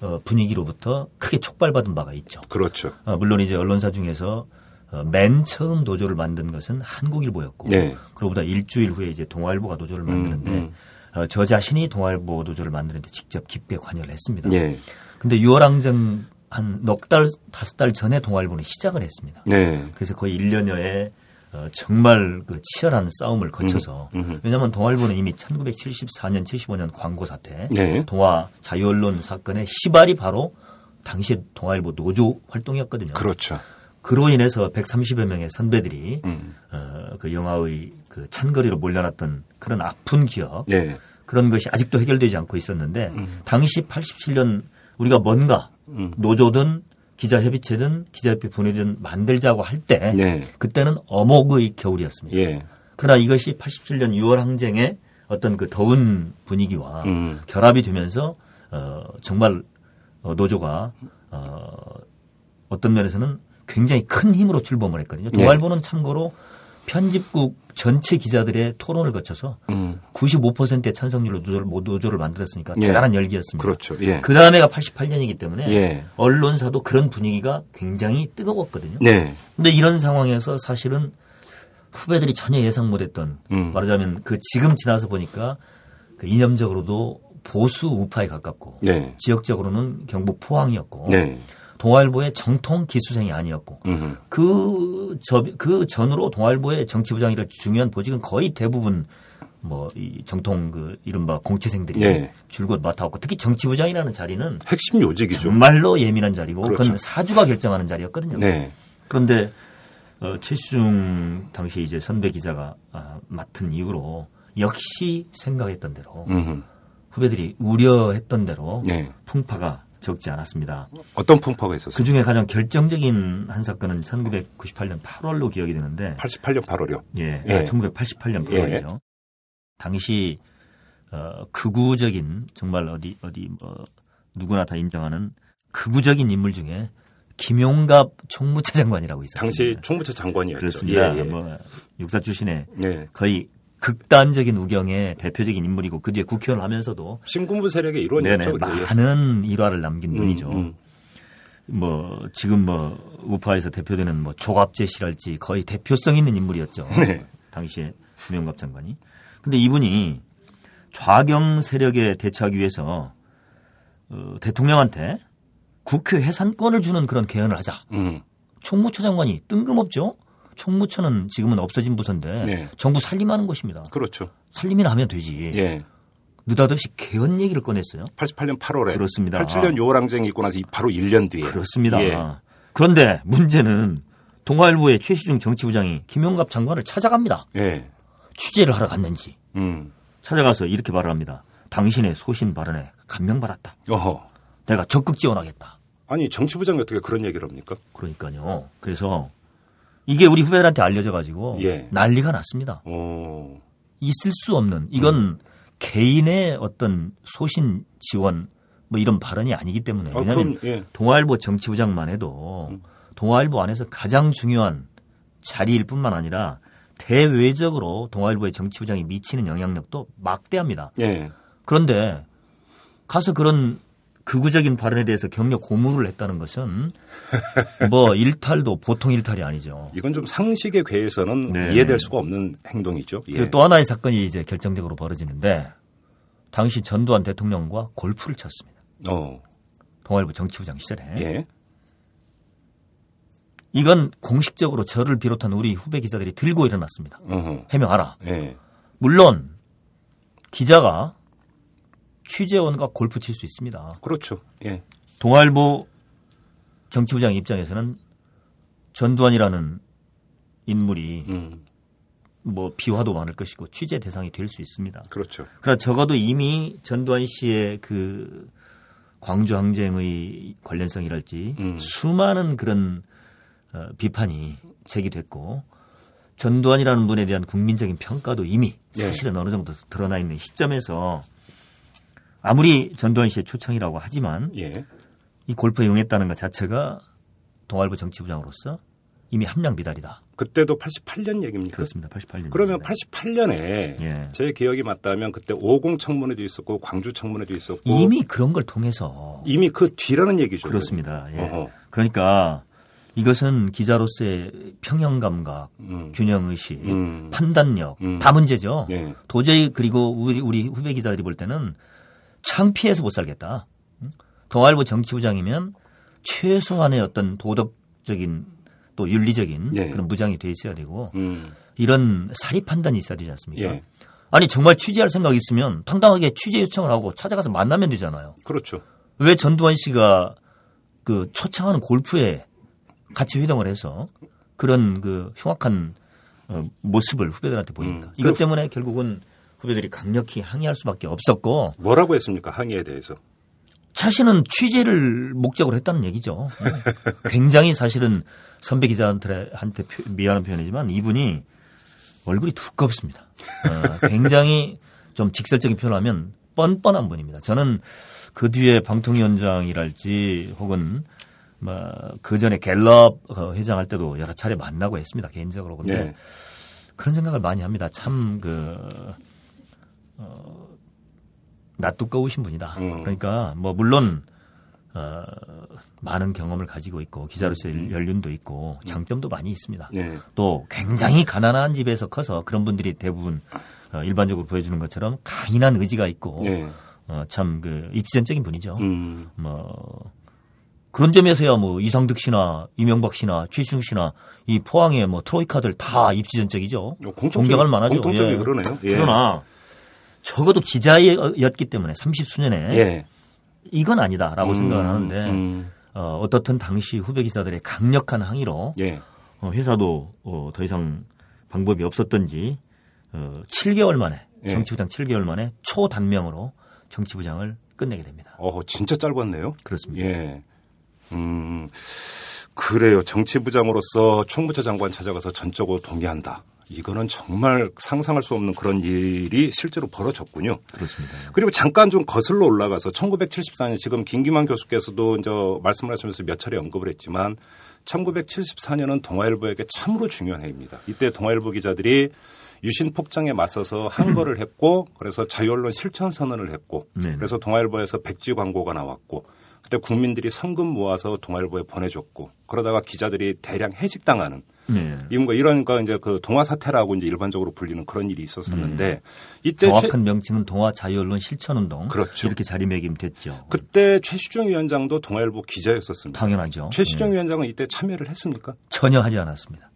어, 분위기로부터 크게 촉발받은 바가 있죠. 그렇죠. 어, 물론 이제 언론사 중에서 어, 맨 처음 노조를 만든 것은 한국일보였고, 네. 그로보다 일주일 후에 이제 동아일보가 노조를 만드는데, 음. 어, 저 자신이 동아일보 노조를 만드는데 직접 깊게 관여를 했습니다. 예. 근데 6월 항쟁 한 넉 달, 다섯 달 전에 동아일보는 시작을 했습니다. 네. 그래서 거의 1년여에 어, 정말 그 치열한 싸움을 거쳐서 음, 음. 왜냐하면 동아일보는 이미 1974년, 75년 광고 사태, 네. 동아 자유언론 사건의 시발이 바로 당시 동아일보 노조 활동이었거든요. 그렇죠. 그로 인해서 130여 명의 선배들이 음. 어, 그 영화의 그 찬거리로 몰려났던 그런 아픈 기억 네. 그런 것이 아직도 해결되지 않고 있었는데 음. 당시 87년 우리가 뭔가 노조든 기자협의체든 기자협회 분회든 만들자고 할때 네. 그때는 어목의 겨울이었습니다. 예. 그러나 이것이 87년 6월 항쟁의 어떤 그 더운 분위기와 음. 결합이 되면서 어, 정말 어, 노조가 어, 어떤 면에서는 굉장히 큰 힘으로 출범을 했거든요. 네. 동아일보는 참고로 편집국 전체 기자들의 토론을 거쳐서 음. 95%의 찬성률로 노조를, 노조를 만들었으니까 예. 대단한 열기였습니다. 그렇죠. 예. 그 다음에가 88년이기 때문에 예. 언론사도 그런 분위기가 굉장히 뜨거웠거든요. 네. 근데 이런 상황에서 사실은 후배들이 전혀 예상 못했던 음. 말하자면 그 지금 지나서 보니까 그 이념적으로도 보수 우파에 가깝고 네. 지역적으로는 경북 포항이었고 네. 동아일보의 정통 기수생이 아니었고 음. 그, 저, 그 전으로 동아일보의 정치부장이라 중요한 보직은 거의 대부분 뭐 이 정통 그 이른바 공채생들이 네. 줄곧 맡아왔고 특히 정치부장이라는 자리는 핵심 요직이죠. 정말로 예민한 자리고 그 그렇죠. 건 사주가 결정하는 자리였거든요. 네. 그런데 어, 최수중 당시 이제 선배 기자가 아, 맡은 이후로 역시 생각했던 대로 음. 후배들이 우려했던 대로 네. 풍파가 적지 않았습니다. 어떤 풍파가 그 있었어요? 중에 가장 결정적인 한 사건은 1998년 8월로 기억이 되는데 88년 8월이요. 예, 예. 1988년 8월이죠. 당시 어, 극우적인 정말 어디 어디 뭐 누구나 다 인정하는 극우적인 인물 중에 김용갑 총무처 장관이라고 있었습니다. 당시 총무처 장관이었죠. 그렇습니다. 예, 예. 뭐 육사 출신의 네. 거의 극단적인 우경의 대표적인 인물이고 그 뒤에 국회의원을 하면서도 신군부 세력의 일원이었죠. 많은 일화를 남긴 음, 분이죠. 음. 뭐 지금 뭐 우파에서 대표되는 뭐 조갑재 씨랄지 거의 대표성 있는 인물이었죠. 네. 당시에 김영갑 장관이. 근데 이분이 좌경 세력에 대처하기 위해서 어, 대통령한테 국회 해산권을 주는 그런 개헌을 하자. 음. 총무처 장관이 뜬금없죠. 총무처는 지금은 없어진 부서인데 네. 정부 살림하는 곳입니다. 그렇죠. 살림이나 하면 되지. 예. 느닷없이 개헌 얘기를 꺼냈어요. 88년 8월에 그렇습니다. 87년 6월 항쟁이 있고 나서 이- 바로 1년 뒤에 그렇습니다. 예. 그런데 문제는 동아일보의 최시중 정치부장이 김용갑 장관을 찾아갑니다. 예. 취재를 하러 갔는지 음. 찾아가서 이렇게 말을 합니다. 당신의 소신 발언에 감명받았다. 어허. 내가 적극 지원하겠다. 아니 정치부장이 어떻게 그런 얘기를 합니까? 그러니까요. 그래서 이게 우리 후배들한테 알려져 가지고 예. 난리가 났습니다. 어. 있을 수 없는 이건 개인의 어떤 소신 지원 뭐 이런 발언이 아니기 때문에 아, 왜냐하면 그럼 예. 동아일보 정치부장만 해도 동아일보 안에서 가장 중요한 자리일 뿐만 아니라 대외적으로 동아일보의 정치부장이 미치는 영향력도 막대합니다. 예. 그런데 가서 그런 극우적인 발언에 대해서 경력 고문을 했다는 것은 뭐 일탈도 보통 일탈이 아니죠. 이건 좀 상식에 괴해서는 네. 이해될 수가 없는 행동이죠. 예. 또 하나의 사건이 이제 결정적으로 벌어지는데 당시 전두환 대통령과 골프를 쳤습니다. 어, 동아일보 정치부장 시절에. 예. 이건 공식적으로 저를 비롯한 우리 후배 기자들이 들고 일어났습니다. 어허. 해명하라. 예. 물론 기자가 취재원과 골프 칠 수 있습니다. 그렇죠. 예. 동아일보 정치부장 입장에서는 전두환이라는 인물이 음, 뭐 비화도 많을 것이고 취재 대상이 될 수 있습니다. 그렇죠. 그러나 적어도 이미 전두환 씨의 그 광주 항쟁의 관련성이랄지 음. 수많은 그런 어, 비판이 제기됐고 전두환이라는 분에 대한 국민적인 평가도 이미 예. 사실은 어느 정도 드러나 있는 시점에서 아무리 전두환 씨의 초청이라고 하지만 예. 이 골프에 응했다는 것 자체가 동아일보 정치부장으로서 이미 함량 미달이다. 그때도 88년 얘기입니까? 그렇습니다. 88년. 그러면 88년에 예. 제 기억이 맞다면 그때 50 청문회도 있었고 광주 청문회도 있었고 이미 그런 걸 통해서 이미 그 뒤라는 얘기죠. 그렇습니다. 예. 그러니까 이것은 기자로서의 평형 감각, 음. 균형 의식, 음. 판단력 음. 다 문제죠. 예. 도저히 그리고 우리 우리 후배 기자들이 볼 때는 창피해서 못 살겠다. 응? 동아일보 정치부장이면 최소한의 어떤 도덕적인 또 윤리적인 예. 그런 무장이 돼 있어야 되고 음. 이런 사리 판단이 있어야 되지 않습니까? 예. 아니 정말 취재할 생각이 있으면 당당하게 취재 요청을 하고 찾아가서 만나면 되잖아요. 그렇죠. 왜 전두환 씨가 그 초창하는 골프에 같이 회동을 해서 그런 그 흉악한 어, 모습을 후배들한테 보입니까? 음, 이것 그- 때문에 결국은 후배들이 강력히 항의할 수밖에 없었고 뭐라고 했습니까? 항의에 대해서. 자신은 취재를 목적으로 했다는 얘기죠. 어. 굉장히 사실은 선배 기자한테 한테 표- 미안한 표현이지만 이분이 얼굴이 두껍습니다. 어, 굉장히 좀 직설적인 표현하면 뻔뻔한 분입니다. 저는 그 뒤에 방통위원장이랄지 혹은 뭐그 전에 갤럽 어, 회장 할 때도 여러 차례 만나고 했습니다 개인적으로 근데 예. 그런 생각을 많이 합니다. 참그 어, 낯두꺼우신 분이다. 음. 그러니까 뭐 물론 어, 많은 경험을 가지고 있고 기자로서의 연륜도 있고 장점도 많이 있습니다. 예. 또 굉장히 가난한 집에서 커서 그런 분들이 대부분 어, 일반적으로 보여주는 것처럼 강인한 의지가 있고 예. 어, 참그 입지전적인 분이죠. 음. 뭐 그런 점에서야 뭐 이상득 씨나 이명박 씨나 최신웅 씨나 이 포항의 뭐 트로이카들 다 입지전적이죠. 어, 공통점이- 존경할 만하죠. 공통점이 예. 그러네요. 예. 그러나 적어도 기자였기 때문에 30수년에 예. 이건 아니다라고 음, 생각을 하는데 음. 어, 어떻든 당시 후배 기자들의 강력한 항의로 예. 어, 회사도 어, 더 이상 방법이 없었던지 어, 7개월 만에 예. 정치부장 7개월 만에 초단명으로 정치부장을 끝내게 됩니다. 어, 진짜 짧았네요. 그렇습니다. 예. 음, 그래요. 정치부장으로서 총무처 장관 찾아가서 전적으로 동의한다. 이거는 정말 상상할 수 없는 그런 일이 실제로 벌어졌군요. 그렇습니다. 그리고 잠깐 좀 거슬러 올라가서 1974년 지금 김기만 교수께서도 이제 말씀하시면서 몇 차례 언급을 했지만 1974년은 동아일보에게 참으로 중요한 해입니다. 이때 동아일보 기자들이 유신 폭장에 맞서서 한 거를 했고 그래서 자유언론 실천 선언을 했고 네네. 그래서 동아일보에서 백지 광고가 나왔고 그때 국민들이 성금 모아서 동아일보에 보내줬고 그러다가 기자들이 대량 해직당하는 네. 이 뭔가 이런 거 이제 그 동아 사태라고 이제 일반적으로 불리는 그런 일이 있었었는데 이때 최- 정확한 명칭은 동아 자유언론 실천운동 그렇죠. 이렇게 자리매김됐죠. 그때 최시중 위원장도 동아일보 기자였었습니다. 당연하죠. 최시중 예. 위원장은 이때 참여를 했습니까? 전혀 하지 않았습니다.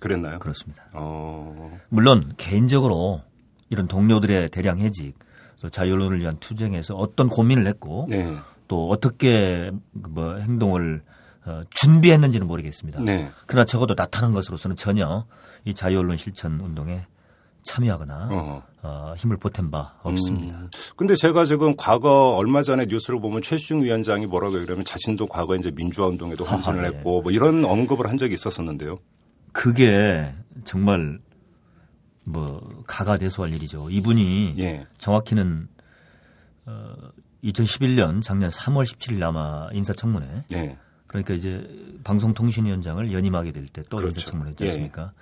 그랬나요? 그렇습니다. 어, 물론 개인적으로 이런 동료들의 대량 해직, 또 자유언론을 위한 투쟁에서 어떤 고민을 했고 네, 또 어떻게 뭐 행동을 어, 준비했는지는 모르겠습니다. 네. 그러나 적어도 나타난 것으로서는 전혀 이 자유언론 실천 운동에 참여하거나 어. 어, 힘을 보탠 바 없습니다. 음. 근데 제가 지금 과거 얼마 전에 뉴스를 보면 최시중 위원장이 뭐라고 그러면 자신도 과거 이제 민주화 운동에도 헌신을 아, 예. 했고 뭐 이런 언급을 한 적이 있었었는데요. 그게 정말 뭐 가가대소할 일이죠. 이분이 예. 정확히는 어, 2011년 작년 3월 17일 아마 인사청문회 네. 그러니까 이제 방송통신위원장을 연임하게 될 때또 그렇죠. 인사청문회 했지 예. 않습니까?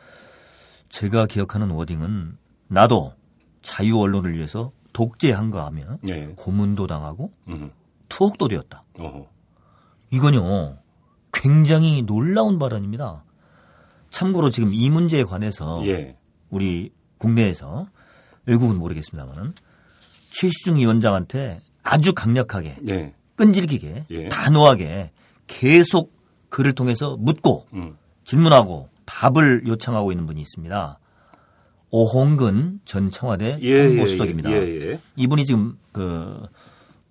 제가 기억하는 워딩은 나도 자유 언론을 위해서 독재한 거 하며 예. 고문도 당하고 음. 투옥도 되었다. 어허. 이건요, 굉장히 놀라운 발언입니다. 참고로 지금 이 문제에 관해서 예. 우리 국내에서 외국은 모르겠습니다만은 최시중 위원장한테 아주 강력하게 예. 끈질기게 예. 단호하게 계속 글을 통해서 묻고 음. 질문하고 답을 요청하고 있는 분이 있습니다. 오홍근 전 청와대 예, 홍보수석입니다. 예, 예, 예. 이분이 지금 그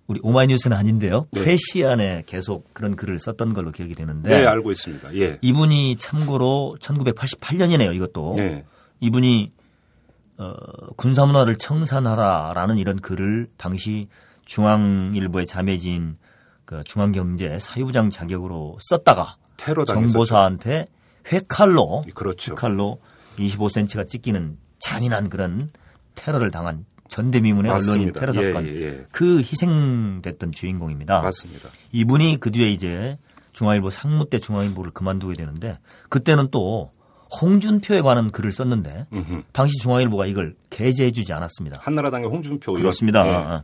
우리 오마이뉴스는 아닌데요. 네. 프레시안에 계속 그런 글을 썼던 걸로 기억이 되는데 네, 알고 있습니다. 예. 이분이 참고로 1988년이네요. 이것도 네. 이분이 어, 군사문화를 청산하라라는 이런 글을 당시 중앙일보의 자매진 그 중앙경제 사유부장 자격으로 썼다가 테러. 정보사한테 회칼로 그렇죠. 칼로 25cm가 찢기는 잔인한 그런 테러를 당한 전대미문의 언론인. 테러 사건 예, 예. 그 희생됐던 주인공입니다. 맞습니다. 이분이 그 뒤에 이제 중앙일보 상무 때 중앙일보를 그만두게 되는데 그때는 또 홍준표에 관한 글을 썼는데 음흠. 당시 중앙일보가 이걸 게재해주지 않았습니다. 한나라당의 홍준표. 그렇습니다. 예. 아,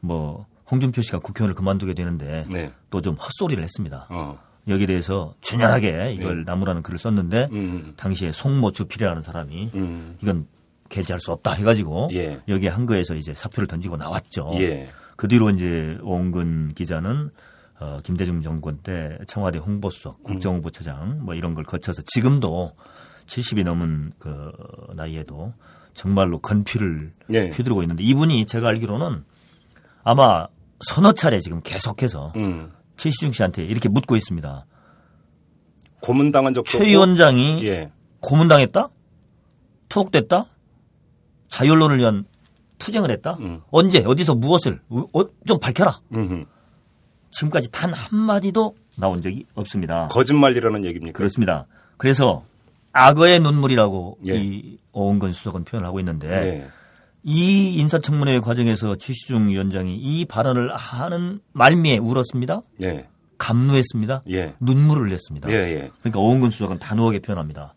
뭐 홍준표 씨가 국회의원을 그만두게 되는데 네. 또좀 헛소리를 했습니다. 어. 여기에 대해서 준연하게 이걸 나무라는 글을 썼는데 네. 음. 당시에 송모 주필이라는 사람이 음. 이건 게재할 수 없다 해가지고 예. 여기에 한거에서 이제 사표를 던지고 나왔죠. 예. 그 뒤로 이제 오은근 기자는 어, 김대중 정권 때 청와대 홍보수석, 국정홍보처장 뭐 이런 걸 거쳐서 지금도 70이 넘은 그 나이에도 정말로 건피를 예. 휘두르고 있는데 이분이 제가 알기로는 아마 서너 차례 지금 계속해서 음. 최시중 씨한테 이렇게 묻고 있습니다. 고문당한 적도 최. 위원장이 예. 고문당했다? 투옥됐다? 자율론을 위한 투쟁을 했다? 음. 언제 어디서 무엇을 어, 좀 밝혀라. 음흠. 지금까지 단 한마디도 나온 적이 없습니다. 거짓말이라는 얘기입니까? 그렇습니다. 그래서 악어의 눈물이라고 예. 이 오은근 수석은 표현을 하고 있는데 예. 이 인사청문회 과정에서 최시중 위원장이 이 발언을 하는 말미에 울었습니다. 예. 감루했습니다. 예. 눈물을 흘렸습니다. 예. 예. 그러니까 오은근 수석은 단호하게 표현합니다.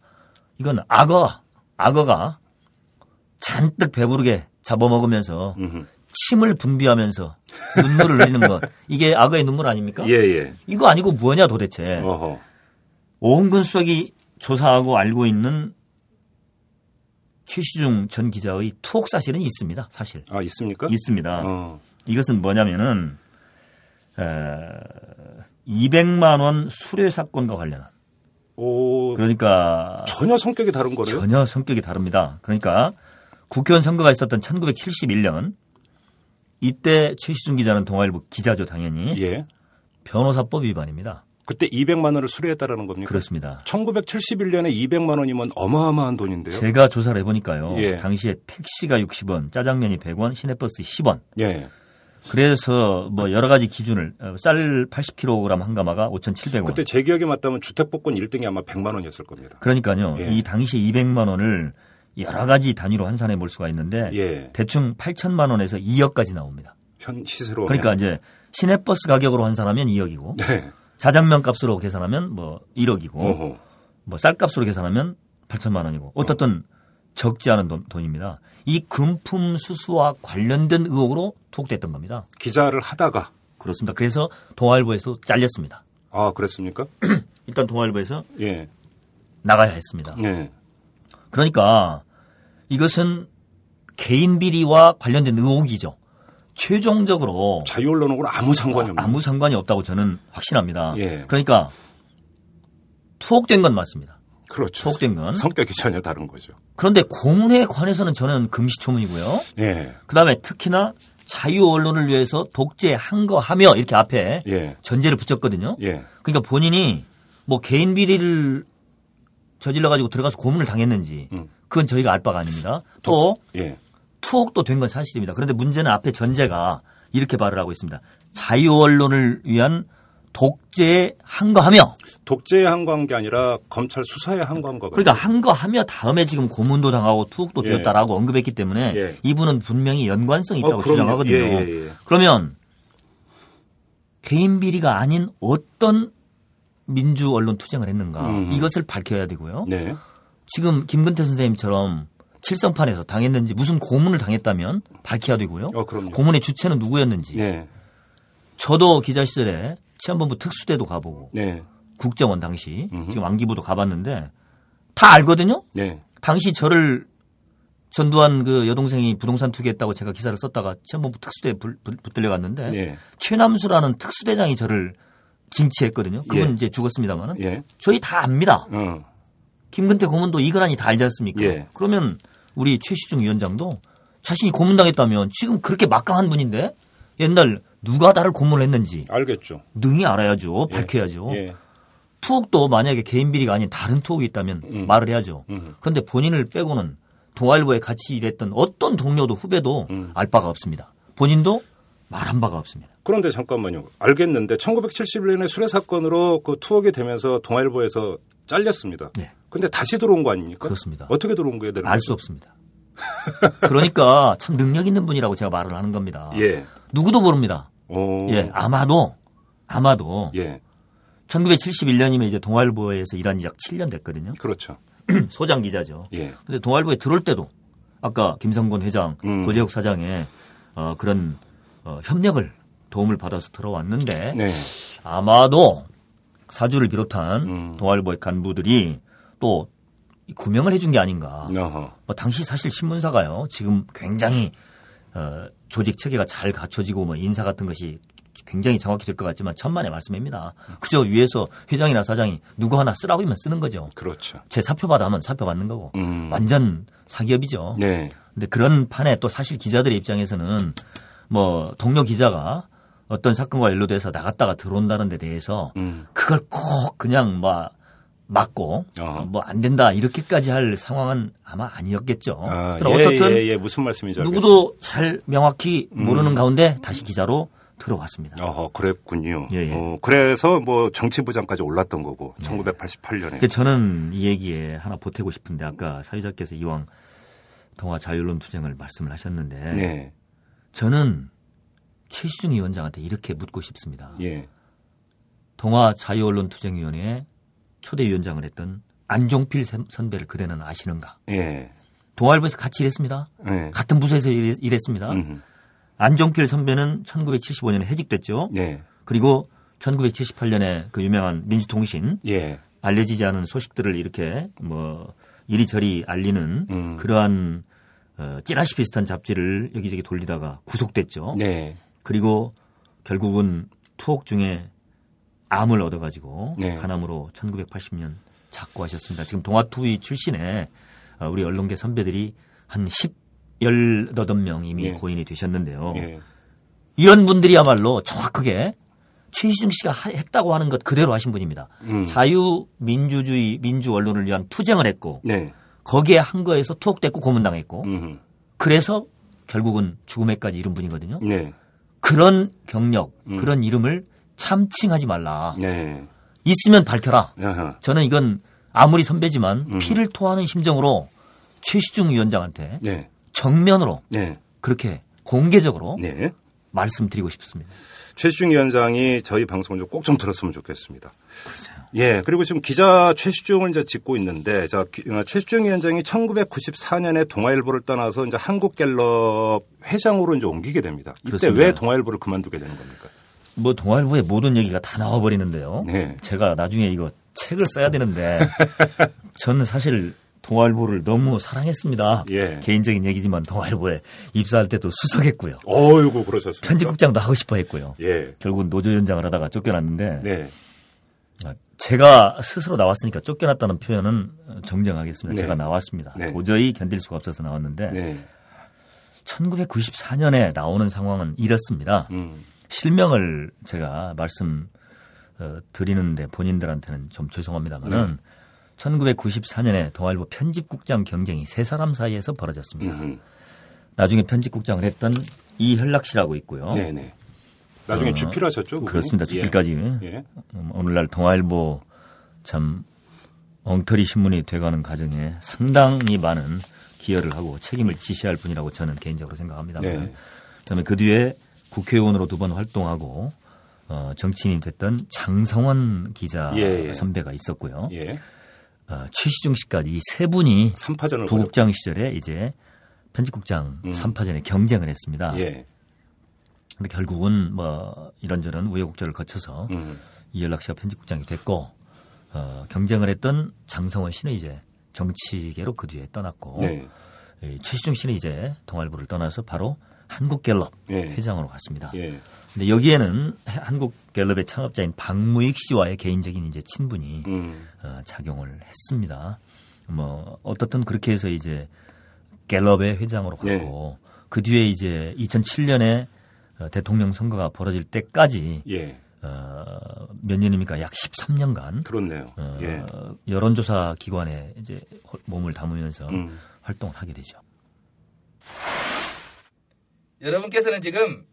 이건 악어, 악어가 잔뜩 배부르게 잡아먹으면서 음흠. 침을 분비하면서 눈물을 흘리는 것. 이게 악어의 눈물 아닙니까? 예. 예. 이거 아니고 뭐냐 도대체. 어허. 오은근 수석이 조사하고 알고 있는 최시중 전 기자의 투옥 사실은 있습니다. 사실. 아, 있습니까? 있습니다. 어. 이것은 뭐냐면은 에, 200만 원 수뢰 사건과 관련한 오. 그러니까 전혀 성격이 다른 거래요? 전혀 성격이 다릅니다. 그러니까 국회의원 선거가 있었던 1971년 이때 최시중 기자는 동아일보 기자죠, 당연히. 예. 변호사법 위반입니다. 그때 200만 원을 수리했다라는 겁니까? 그렇습니다. 1971년에 200만 원이면 어마어마한 돈인데요. 제가 조사를 해보니까요. 예. 당시에 택시가 60원, 짜장면이 100원, 시내버스 10원. 예. 그래서 뭐 여러 가지 기준을 어, 쌀 80kg 한 가마가 5,700원. 그때 제 기억에 맞다면 주택복권 1등이 아마 100만 원이었을 겁니다. 그러니까요. 예. 이 당시 200만 원을 여러 가지 단위로 환산해 볼 수가 있는데 예. 대충 8천만 원에서 2억까지 나옵니다. 현 시세로. 그러니까 이제 시내버스 가격으로 환산하면 2억이고 네. 자장면 값으로 계산하면 뭐 1억이고 어허. 뭐 쌀값으로 계산하면 8천만 원이고 어떻든 적지 않은 돈, 돈입니다. 이 금품 수수와 관련된 의혹으로 투옥됐던 겁니다. 기자를 하다가 그렇습니다. 그래서 동아일보에서 잘렸습니다. 아, 그랬습니까? 일단 동아일보에서 예. 나가야 했습니다. 예. 그러니까 이것은 개인 비리와 관련된 의혹이죠. 최종적으로 자유 언론하고는 아무 상관이 없는. 아무 상관이 없다고 저는 확신합니다. 예. 그러니까 투옥된 건 맞습니다. 그렇죠. 투옥된 건. 성격이 전혀 다른 거죠. 그런데 공문에 관해서는 저는 금시초문이고요. 예. 그다음에 특히나 자유 언론을 위해서 독재 한 거 하며 이렇게 앞에 예. 전제를 붙였거든요. 예. 그러니까 본인이 뭐 개인 비리를 저질러 가지고 들어가서 고문을 당했는지 음. 그건 저희가 알 바가 아닙니다. 또 예. 투옥도 된 건 사실입니다. 그런데 문제는 앞에 전제가 이렇게 말을 하고 있습니다. 자유 언론을 위한 독재에 한거하며 독재에 한거한 게 아니라 검찰 수사에 한거한 거거든요. 그러니까 한거하며 다음에 지금 고문도 당하고 투옥도 예. 되었다라고 언급했기 때문에 예. 이분은 분명히 연관성이 있다고 어. 주장하거든요. 예, 예, 예. 그러면 개인 비리가 아닌 어떤 민주 언론 투쟁을 했는가 음. 이것을 밝혀야 되고요. 네. 지금 김근태 선생님처럼 칠성판에서 당했는지 무슨 고문을 당했다면 밝혀야 되고요. 어. 고문의 주체는 누구였는지 예. 저도 기자 시절에 치안본부 특수대도 가보고 네. 국정원 당시 음흠. 지금 안기부도 가봤는데 다 알거든요. 네. 당시 저를 전두환 그 여동생이 부동산 투기했다고 제가 기사를 썼다가 치안본부 특수대에 불- 불- 붙들려 갔는데 네. 최남수라는 특수대장이 저를 징치했거든요. 그분 예. 이제 죽었습니다만은 예. 저희 다 압니다. 어. 김근태 고문도 이근한이 다 알지 않습니까? 예. 그러면 우리 최시중 위원장도 자신이 고문당했다면 지금 그렇게 막강한 분인데 옛날 누가 나를 고문을 했는지 알겠죠. 능히 알아야죠. 예. 밝혀야죠. 예. 투옥도 만약에 개인 비리가 아닌 다른 투옥이 있다면 음. 말을 해야죠. 음. 그런데 본인을 빼고는 동아일보에 같이 일했던 어떤 동료도 후배도 음. 알 바가 없습니다. 본인도 말한 바가 없습니다. 그런데 잠깐만요. 알겠는데 1971년에 수뢰 사건으로 그 투옥이 되면서 동아일보에서 잘렸습니다. 네. 근데 다시 들어온 거 아닙니까? 그렇습니다. 어떻게 들어온 거예요? 알수 없습니다. 그러니까 참 능력 있는 분이라고 제가 말을 하는 겁니다. 예. 누구도 모릅니다. 오. 예, 아마도 아마도 예. 1971년이면 이제 동아일보에서 일한 지 약 7년 됐거든요. 그렇죠. 소장 기자죠. 예. 근데 동아일보에 들어올 때도 아까 김성곤 회장, 음. 고재욱 사장의 어, 그런 어, 협력을 도움을 받아서 들어왔는데 네. 아마도 사주를 비롯한 음. 동아일보의 간부들이 또 구명을 해준 게 아닌가. 어허. 뭐 당시 사실 신문사가요 지금 굉장히 어, 조직 체계가 잘 갖춰지고 뭐 인사 같은 것이 굉장히 정확히 될 것 같지만 천만의 말씀입니다. 그저 위에서 회장이나 사장이 누구 하나 쓰라고 하면 쓰는 거죠. 그렇죠. 제 사표 받아 하면 사표 받는 거고 음. 완전 사기업이죠. 네. 근데 그런 판에 또 사실 기자들의 입장에서는 뭐 동료 기자가 어떤 사건과 연루돼서 나갔다가 들어온다는 데 대해서 음. 그걸 꼭 그냥 막 막고 어허. 뭐안 된다 이렇게까지 할 상황은 아마 아니었겠죠. 아, 그럼 예, 어떻든 예, 예. 무슨 말씀인지 알겠습니다. 누구도 잘 명확히 음. 모르는 가운데 다시 기자로 들어왔습니다. 어허, 그랬군요. 예, 예. 어, 그래서 뭐 정치부장까지 올랐던 거고 네. 1988년에. 근데 저는 이 얘기에 하나 보태고 싶은데 아까 사회자께서 이왕 동아 자유론 투쟁을 말씀을 하셨는데 네. 저는 최시중 위원장한테 이렇게 묻고 싶습니다. 예. 동아 자유언론투쟁위원회의 초대 위원장을 했던 안종필 선- 선배를 그대는 아시는가? 예. 동아일보에서 같이 일했습니다. 예. 같은 부서에서 일- 일했습니다. 음. 안종필 선배는 1975년에 해직됐죠. 네. 그리고 1978년에 그 유명한 민주통신 예. 알려지지 않은 소식들을 이렇게 뭐 이리저리 알리는 음. 그러한 어, 찌라시 비슷한 잡지를 여기저기 돌리다가 구속됐죠. 네. 그리고 결국은 투옥 중에 암을 얻어가지고 네. 간암으로 1980년 작고하셨습니다. 지금 동아투위 출신의 어, 우리 언론계 선배들이 한 10, 18명 이미 예. 고인이 되셨는데요. 예. 이런 분들이야말로 정확하게 최희중 씨가 하- 했다고 하는 것 그대로 하신 분입니다. 음. 자유민주주의 민주 언론을 위한 투쟁을 했고 네. 거기에 한 거에서 투옥됐고 고문당했고 음. 그래서 결국은 죽음에까지 이른 분이거든요. 네. 그런 경력, 음. 그런 이름을 참칭하지 말라. 네. 있으면 밝혀라. 아하. 저는 이건 아무리 선배지만 음. 피를 토하는 심정으로 최시중 위원장한테 네. 정면으로 네. 그렇게 공개적으로 네. 말씀드리고 싶습니다. 최시중 위원장이 저희 방송을 꼭 좀 들었으면 좋겠습니다. 예, 그리고 지금 기자 최시중을 이제 짓고 있는데, 자, 기- 어, 최시중 위원장이 1994년에 동아일보를 떠나서 이제 한국갤럽 회장으로 이제 옮기게 됩니다. 이때 그렇습니다. 왜 동아일보를 그만두게 되는 겁니까? 뭐 동아일보의 모든 얘기가 다 나와버리는데요. 네. 제가 나중에 이거 책을 써야 되는데 저는 사실 동아일보를 너무 사랑했습니다. 예. 개인적인 얘기지만 동아일보에 입사할 때도 수석했고요. 어이구, 그러셨습니까? 편집국장도 하고 싶어 했고요. 예. 결국은 노조 위원장을 하다가 쫓겨났는데 네. 아, 제가 스스로 나왔으니까 쫓겨났다는 표현은 정정하겠습니다. 네. 제가 나왔습니다. 네. 도저히 견딜 수가 없어서 나왔는데 네. 1994년에 나오는 상황은 이렇습니다. 음. 실명을 제가 말씀 어, 드리는데 본인들한테는 좀 죄송합니다만은 네. 1994년에 동아일보 편집국장 경쟁이 세 사람 사이에서 벌어졌습니다. 음. 나중에 편집국장을 했던 이현락 씨라고 있고요. 네네. 나중에 어, 주필 하셨죠? 그분이? 그렇습니다. 주필까지. 예. 예. 음, 오늘날 동아일보 참 엉터리 신문이 돼가는 과정에 상당히 많은 기여를 하고 책임을 지시할 분이라고 저는 개인적으로 생각합니다. 네. 그다음에 그 뒤에 국회의원으로 두 번 활동하고 어, 정치인이 됐던 장성원 기자 예, 예. 선배가 있었고요. 예. 어, 최시중 씨까지 이 세 분이 3파전을 부국장 시절에 이제 편집국장 음. 삼 3파전에 경쟁을 했습니다. 예. 근데 결국은 뭐 이런저런 우여곡절을 거쳐서 음. 이연락 씨가 편집국장이 됐고 어, 경쟁을 했던 장성원 씨는 이제 정치계로 그 뒤에 떠났고 네. 이 최시중 씨는 이제 동아일보를 떠나서 바로 한국갤럽 예. 회장으로 갔습니다. 예. 근데 여기에는 한국갤럽의 창업자인 박무익 씨와의 개인적인 이제 친분이 음. 어, 작용을 했습니다. 뭐 어떻든 그렇게 해서 이제 갤럽의 회장으로 네. 갔고 그 뒤에 이제 2007년에 어, 대통령 선거가 벌어질 때까지 예. 어, 몇 년입니까? 약 13년간 그렇네요. 어, 예. 여론조사 기관에 이제 호- 몸을 담으면서 음. 활동을 하게 되죠. 여러분께서는 지금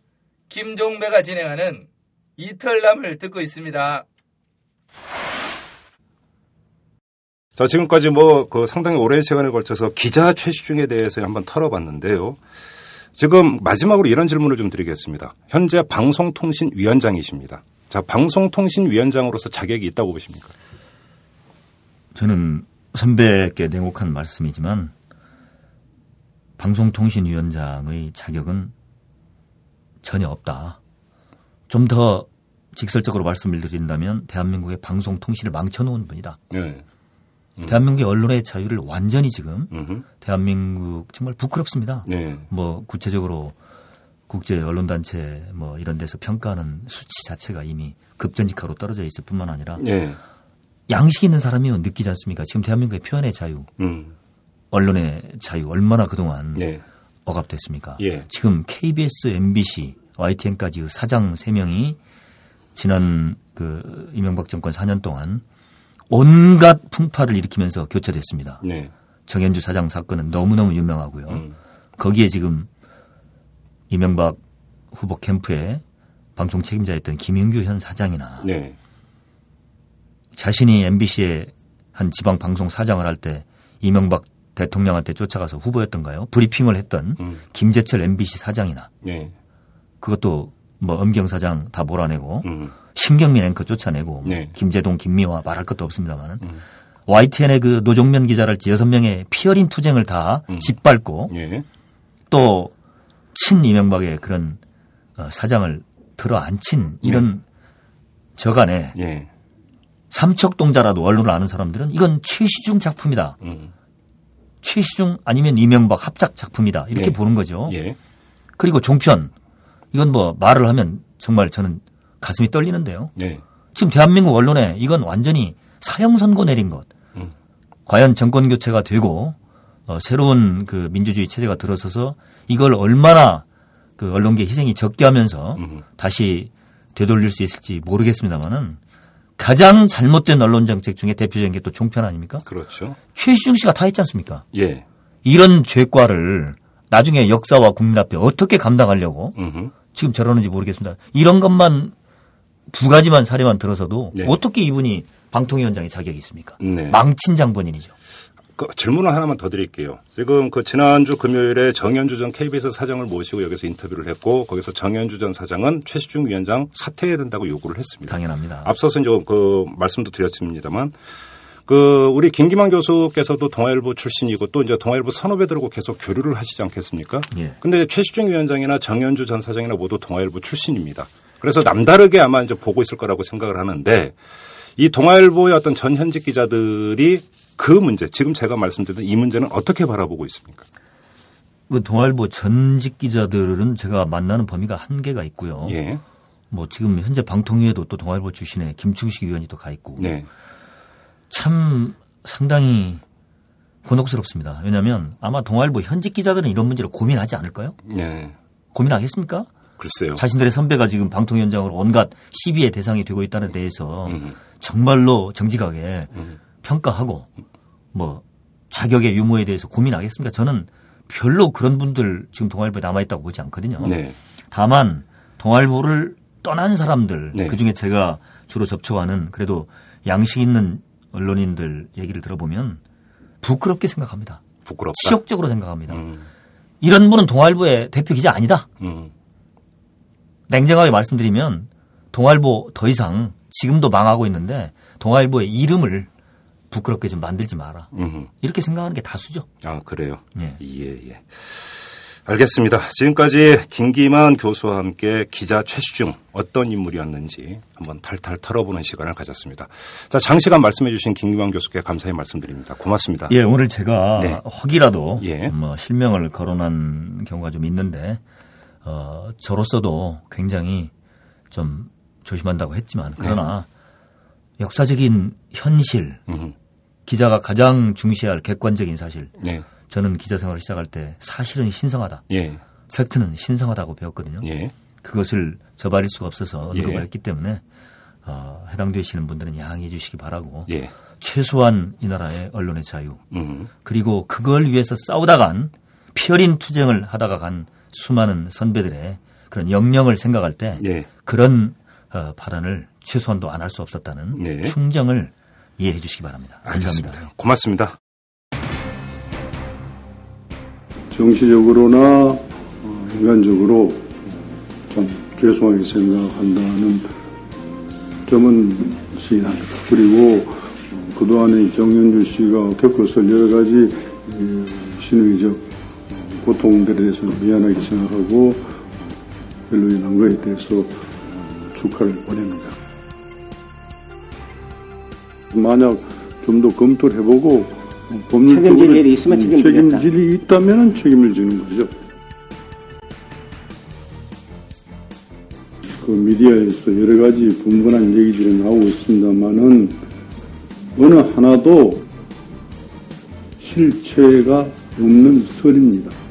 김종배가 진행하는 이털남을 듣고 있습니다. 자, 지금까지 뭐, 그 상당히 오랜 시간에 걸쳐서 기자 최시중에 대해서 한번 털어봤는데요. 지금 마지막으로 이런 질문을 좀 드리겠습니다. 현재 방송통신위원장이십니다. 자, 방송통신위원장으로서 자격이 있다고 보십니까? 저는 선배께 냉혹한 말씀이지만 방송통신위원장의 자격은 전혀 없다. 좀 더 직설적으로 말씀을 드린다면 대한민국의 방송통신을 망쳐놓은 분이다. 네. 대한민국의 언론의 자유를 완전히 지금 음흠. 대한민국 정말 부끄럽습니다. 네. 뭐 구체적으로 국제 언론 단체 뭐 이런 데서 평가하는 수치 자체가 이미 급전직하로 떨어져 있을 뿐만 아니라 네. 양식 있는 사람이면 느끼지 않습니까? 지금 대한민국의 표현의 자유, 음. 언론의 자유 얼마나 그동안 네. 억압됐습니까? 예. 지금 KBS, MBC, YTN까지 사장 3명이 지난 그 이명박 정권 4년 동안 온갖 풍파를 일으키면서 교체됐습니다. 네. 정현주 사장 사건은 너무너무 유명하고요. 음. 거기에 지금 이명박 후보 캠프에 방송 책임자였던 김인규 현 사장이나 네. 자신이 MBC의 한 지방 방송 사장을 할 때 이명박 대통령한테 쫓아가서 후보였던가요? 브리핑을 했던 음. 김재철 MBC 사장이나 네. 그것도 뭐 엄경 사장 다 몰아내고 음. 신경민 앵커 쫓아내고 뭐 네. 김재동, 김미화 말할 것도 없습니다만은 YTN의 그 노종면 기자랄지 여섯 명의 피어린 투쟁을 다 음. 짓밟고 예. 또 친 이명박의 그런 어, 사장을 들어 앉힌 이런 저간에 예. 삼척동자라도 언론을 아는 사람들은 이건 최시중 작품이다. 음. 최시중 아니면 이명박 합작 작품이다. 이렇게 네. 보는 거죠. 예. 그리고 종편 이건 뭐 말을 하면 정말 저는 가슴이 떨리는데요. 네. 지금 대한민국 언론에 이건 완전히 사형 선고 내린 것. 음. 과연 정권 교체가 되고 어, 새로운 그 민주주의 체제가 들어서서 이걸 얼마나 그 언론계 희생이 적게 하면서 음. 다시 되돌릴 수 있을지 모르겠습니다만은 가장 잘못된 언론 정책 중에 대표적인 게 또 종편 아닙니까? 그렇죠. 최시중 씨가 다 했지 않습니까? 예. 이런 죄과를 나중에 역사와 국민 앞에 어떻게 감당하려고 음흠. 지금 저러는지 모르겠습니다. 이런 것만 두 가지만 사례만 들어서도 네. 어떻게 이분이 방통위원장의 자격이 있습니까? 네. 망친 장본인이죠. 그 질문을 하나만 더 드릴게요. 지금 그 지난주 금요일에 정현주 전 KBS 사장을 모시고 여기서 인터뷰를 했고 거기서 정현주 전 사장은 최시중 위원장 사퇴해야 된다고 요구를 했습니다. 당연합니다. 앞서서 이제 그 말씀도 드렸습니다만 그 우리 김기만 교수께서도 동아일보 출신이고 또 이제 동아일보 선후배들하고 계속 교류를 하시지 않겠습니까? 예. 근데 최시중 위원장이나 정현주 전 사장이나 모두 동아일보 출신입니다. 그래서 남다르게 아마 이제 보고 있을 거라고 생각을 하는데 이 동아일보의 어떤 전 현직 기자들이 그 문제, 지금 제가 말씀드린 이 문제는 어떻게 바라보고 있습니까? 그 동아일보 전직 기자들은 제가 만나는 범위가 한계가 있고요. 예. 뭐 지금 현재 방통위에도 또 동아일보 출신의 김충식 위원이 또 가 있고 네. 참 상당히 곤혹스럽습니다. 왜냐하면 아마 동아일보 현직 기자들은 이런 문제를 고민하지 않을까요? 네. 고민하겠습니까? 글쎄요. 자신들의 선배가 지금 방통위원장으로 온갖 시비의 대상이 되고 있다는 데에서 음. 정말로 정직하게 음. 평가하고 뭐 자격의 유무에 대해서 고민하겠습니까? 저는 별로 그런 분들 지금 동아일보에 남아있다고 보지 않거든요. 네. 다만 동아일보를 떠난 사람들 네. 그중에 제가 주로 접촉하는 그래도 양식 있는 언론인들 얘기를 들어보면 부끄럽게 생각합니다. 부끄럽다. 치욕적으로 생각합니다. 음. 이런 분은 동아일보의 대표 기자 아니다. 음. 냉정하게 말씀드리면 동아일보 더 이상 지금도 망하고 있는데 동아일보의 이름을 부끄럽게 좀 만들지 마라. 음. 이렇게 생각하는 게 다수죠. 아, 그래요? 예. 예, 예. 알겠습니다. 지금까지 김기만 교수와 함께 기자 최시중 어떤 인물이었는지 한번 탈탈 털어보는 시간을 가졌습니다. 자, 장시간 말씀해 주신 김기만 교수께 감사히 말씀드립니다. 고맙습니다. 예, 오늘 제가 네. 혹이라도 예. 뭐 실명을 거론한 경우가 좀 있는데 어, 저로서도 굉장히 좀 조심한다고 했지만 그러나 역사적인 현실 음, 기자가 가장 중시할 객관적인 사실 네. 저는 기자 생활을 시작할 때 사실은 신성하다. 예. 팩트는 신성하다고 배웠거든요. 예. 그것을 저버릴 수가 없어서 언급을 예. 했기 때문에 어, 해당되시는 분들은 양해해 주시기 바라고 예. 최소한 이 나라의 언론의 자유 음. 그리고 그걸 위해서 싸우다 간 피어린 투쟁을 하다가 간 수많은 선배들의 그런 영령을 생각할 때 예. 그런 어, 발언을 최소한도 안 할 수 없었다는 네. 충정을 이해해 주시기 바랍니다. 감사합니다. 알겠습니다. 고맙습니다. 정치적으로나 어, 인간적으로 좀 죄송하게 생각한다는 점은 시인합니다. 그리고 어, 그동안에 정현주 씨가 겪었을 여러 가지 이, 신의적 어, 고통들에 대해서 미안하게 생각하고 어, 결론이 난 거에 대해서 어, 축하를 보냅니다. 만약 좀 더 검토를 해보고 어, 법률적으로 책임질 일이 있으면 음, 책임지겠다. 책임질이 있다면 책임을 지는 거죠. 그 미디어에서 여러 가지 분분한 얘기들이 나오고 있습니다만은 어느 하나도 실체가 없는 설입니다.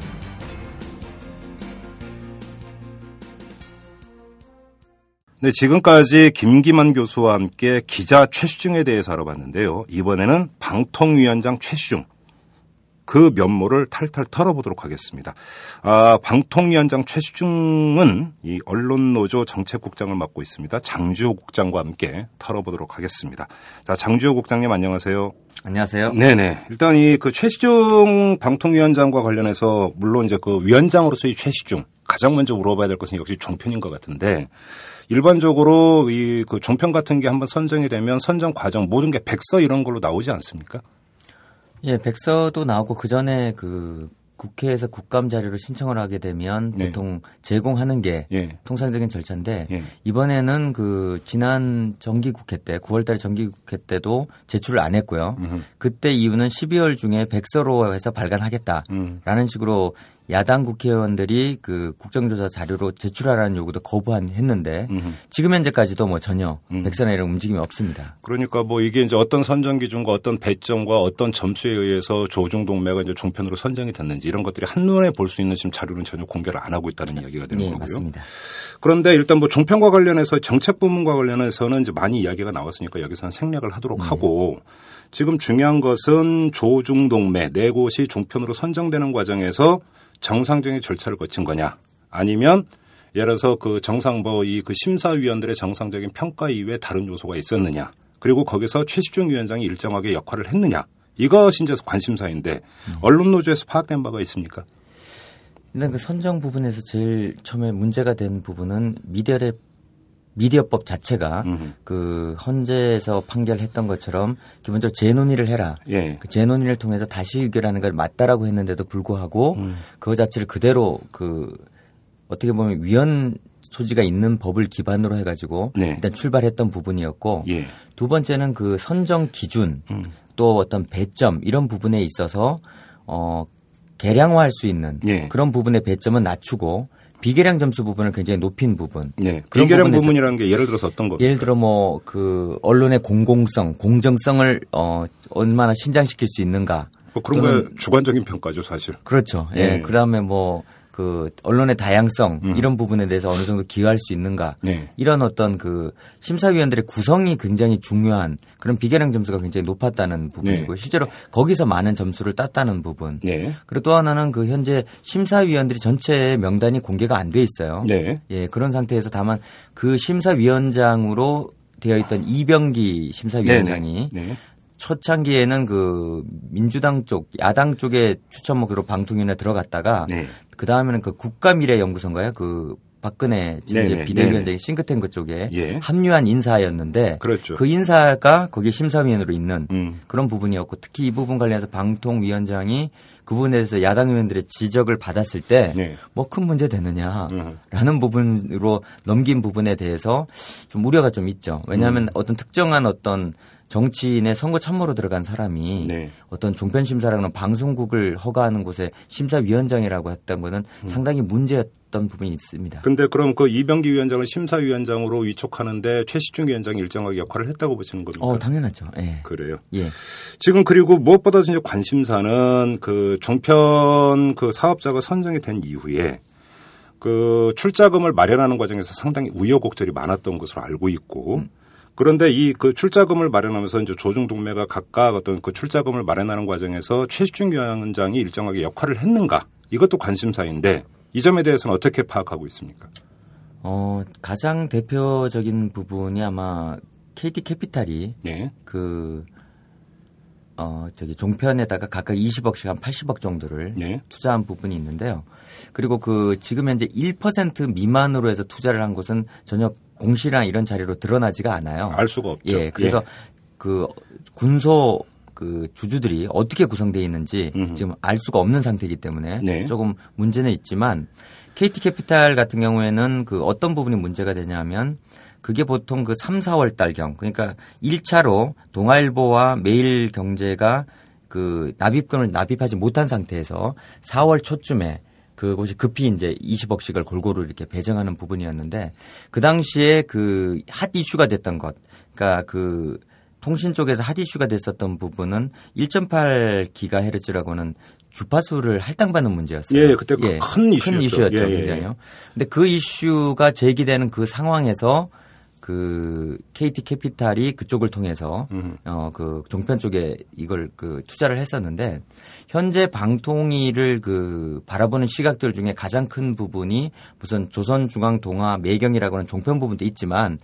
네, 지금까지 김기만 교수와 함께 기자 최시중에 대해서 알아봤는데요. 이번에는 방통위원장 최시중. 그 면모를 탈탈 털어보도록 하겠습니다. 아, 방통위원장 최시중은 이 언론노조 정책국장을 맡고 있습니다. 장주호 국장과 함께 털어보도록 하겠습니다. 자, 장주호 국장님 안녕하세요. 안녕하세요. 네네. 일단 이 그 최시중 방통위원장과 관련해서 물론 이제 그 위원장으로서의 최시중 가장 먼저 물어봐야 될 것은 역시 종편인 것 같은데 일반적으로 이 그 종편 같은 게 한번 선정이 되면 선정 과정 모든 게 백서 이런 걸로 나오지 않습니까? 예, 백서도 나오고 그 전에 그 국회에서 국감 자료를 신청을 하게 되면 네. 보통 제공하는 게 예. 통상적인 절차인데 예. 이번에는 그 지난 정기국회 때 9월달에 정기국회 때도 제출을 안 했고요. 음흠. 그때 이유는 12월 중에 백서로 해서 발간하겠다라는 음. 식으로 야당 국회의원들이 그 국정조사 자료로 제출하라는 요구도 거부했는데 음흠. 지금 현재까지도 뭐 전혀 음. 백서나 이런 움직임이 없습니다. 그러니까 뭐 이게 이제 어떤 선정 기준과 어떤 배점과 어떤 점수에 의해서 조중 동매가 이제 종편으로 선정이 됐는지 이런 것들이 한눈에 볼 수 있는 지금 자료는 전혀 공개를 안 하고 있다는 이야기가 되는 예, 거고요. 맞습니다. 그런데 일단 뭐 종편과 관련해서 정책 부문과 관련해서는 이제 많이 이야기가 나왔으니까 여기서는 생략을 하도록 네. 하고 지금 중요한 것은 조중동매 네 곳이 종편으로 선정되는 과정에서 정상적인 절차를 거친 거냐 아니면 예를 들어서 그 정상 뭐이그 심사위원들의 정상적인 평가 이외에 다른 요소가 있었느냐 그리고 거기서 최시중 위원장이 일정하게 역할을 했느냐 이것이 이제 관심사인데 음. 언론 노조에서 파악된 바가 있습니까? 일단 그 선정 부분에서 제일 처음에 문제가 된 부분은 미디어의 미디어법 자체가 음흠. 그 헌재에서 판결했던 것처럼 기본적으로 재논의를 해라. 예. 그 재논의를 통해서 다시 의결하는 걸 맞다라고 했는데도 불구하고 음. 그거 자체를 그대로 그 어떻게 보면 위헌 소지가 있는 법을 기반으로 해가지고 네. 일단 출발했던 부분이었고 예. 두 번째는 그 선정 기준 음. 또 어떤 배점 이런 부분에 있어서 어 개량화할 수 있는 예. 그런 부분의 배점은 낮추고 비계량 점수 부분을 굉장히 높인 부분. 네. 부분에서 부분이라는 게 예를 들어서 어떤 겁니까? 예를 들어 뭐 그 언론의 공공성, 공정성을 어 얼마나 신장시킬 수 있는가. 뭐 그런 거 주관적인 평가죠, 사실. 그렇죠. 예. 네. 그다음에 뭐 그 언론의 다양성 음. 이런 부분에 대해서 어느 정도 기여할 수 있는가. 네. 이런 어떤 그 심사위원들의 구성이 굉장히 중요한 그런 비계량 점수가 굉장히 높았다는 부분이고 네. 실제로 거기서 많은 점수를 땄다는 부분. 네. 그리고 또 하나는 그 현재 심사위원들이 전체 명단이 공개가 안 돼 있어요. 네. 예, 그런 상태에서 다만 그 심사위원장으로 되어 있던 이병기 심사위원장이 네. 네. 초창기에는 그 민주당 쪽, 야당 쪽에 추천 목으로 방통위원회 들어갔다가 네. 그 다음에는 그 국가미래연구소인가요? 그 박근혜 이제 비대위원장의. 싱크탱크 쪽에 예. 합류한 인사였는데 그렇죠. 그 인사가 거기 심사위원으로 있는 음. 그런 부분이었고 특히 이 부분 관련해서 방통위원장이 그 부분에 대해서 야당 의원들의 지적을 받았을 때 네. 뭐큰 문제 되느냐라는 음. 부분으로 넘긴 부분에 대해서 좀 우려가 좀 있죠. 왜냐하면 음. 어떤 특정한 어떤 정치인의 선거 참모로 들어간 사람이 네. 어떤 종편 심사라는 방송국을 허가하는 곳에 심사위원장이라고 했던 거는 음. 상당히 문제였던 부분이 있습니다. 근데 그럼 그 이병기 위원장을 심사위원장으로 위촉하는데 최시중 위원장이 일정하게 역할을 했다고 보시는 겁니까? 어, 당연하죠. 예. 그래요. 예. 지금 그리고 무엇보다 이제 관심사는 그 종편 그 사업자가 선정이 된 이후에 그 출자금을 마련하는 과정에서 상당히 우여곡절이 많았던 것으로 알고 있고 그런데 이 그 출자금을 마련하면서 이제 조중 동매가 각각 어떤 그 출자금을 마련하는 과정에서 최시중 위원장이 일정하게 역할을 했는가 이것도 관심사인데 이 점에 대해서는 어떻게 파악하고 있습니까? 어, 가장 대표적인 부분이 아마 KT 캐피탈이 네. 그, 어, 저기 종편에다가 각각 20억씩 한 80억 정도를 네. 투자한 부분이 있는데요. 그리고 그 지금 현재 1% 미만으로 해서 투자를 한 곳은 전혀 공시랑 이런 자리로 드러나지가 않아요. 알 수가 없죠. 예, 그래서 그 군소 그 주주들이 어떻게 구성되어 있는지 음흠. 지금 알 수가 없는 상태이기 때문에 네. 조금 문제는 있지만 KT 캐피탈 같은 경우에는 그 어떤 부분이 문제가 되냐면 그게 보통 그 3, 4월 달경 그러니까 1차로 동아일보와 매일경제가 그 납입금을 납입하지 못한 상태에서 4월 초쯤에 그곳이 급히 이제 20억씩을 골고루 이렇게 배정하는 부분이었는데 그 당시에 그 핫 이슈가 됐던 것, 그러니까 그 통신 쪽에서 핫 이슈가 됐었던 부분은 1.8 기가헤르츠라고는 주파수를 할당받는 문제였어요. 예, 그때 그큰 이슈였죠. 큰 이슈였죠, 예, 예, 굉장히요. 근데 그 이슈가 제기되는 그 상황에서 그 KT 캐피탈이 그쪽을 통해서 음. 어그 종편 쪽에 이걸 그 투자를 했었는데 현재 방통위를 그 바라보는 시각들 중에 가장 큰 부분이 무슨 조선중앙동화 매경이라고 하는 종편 부분도 있지만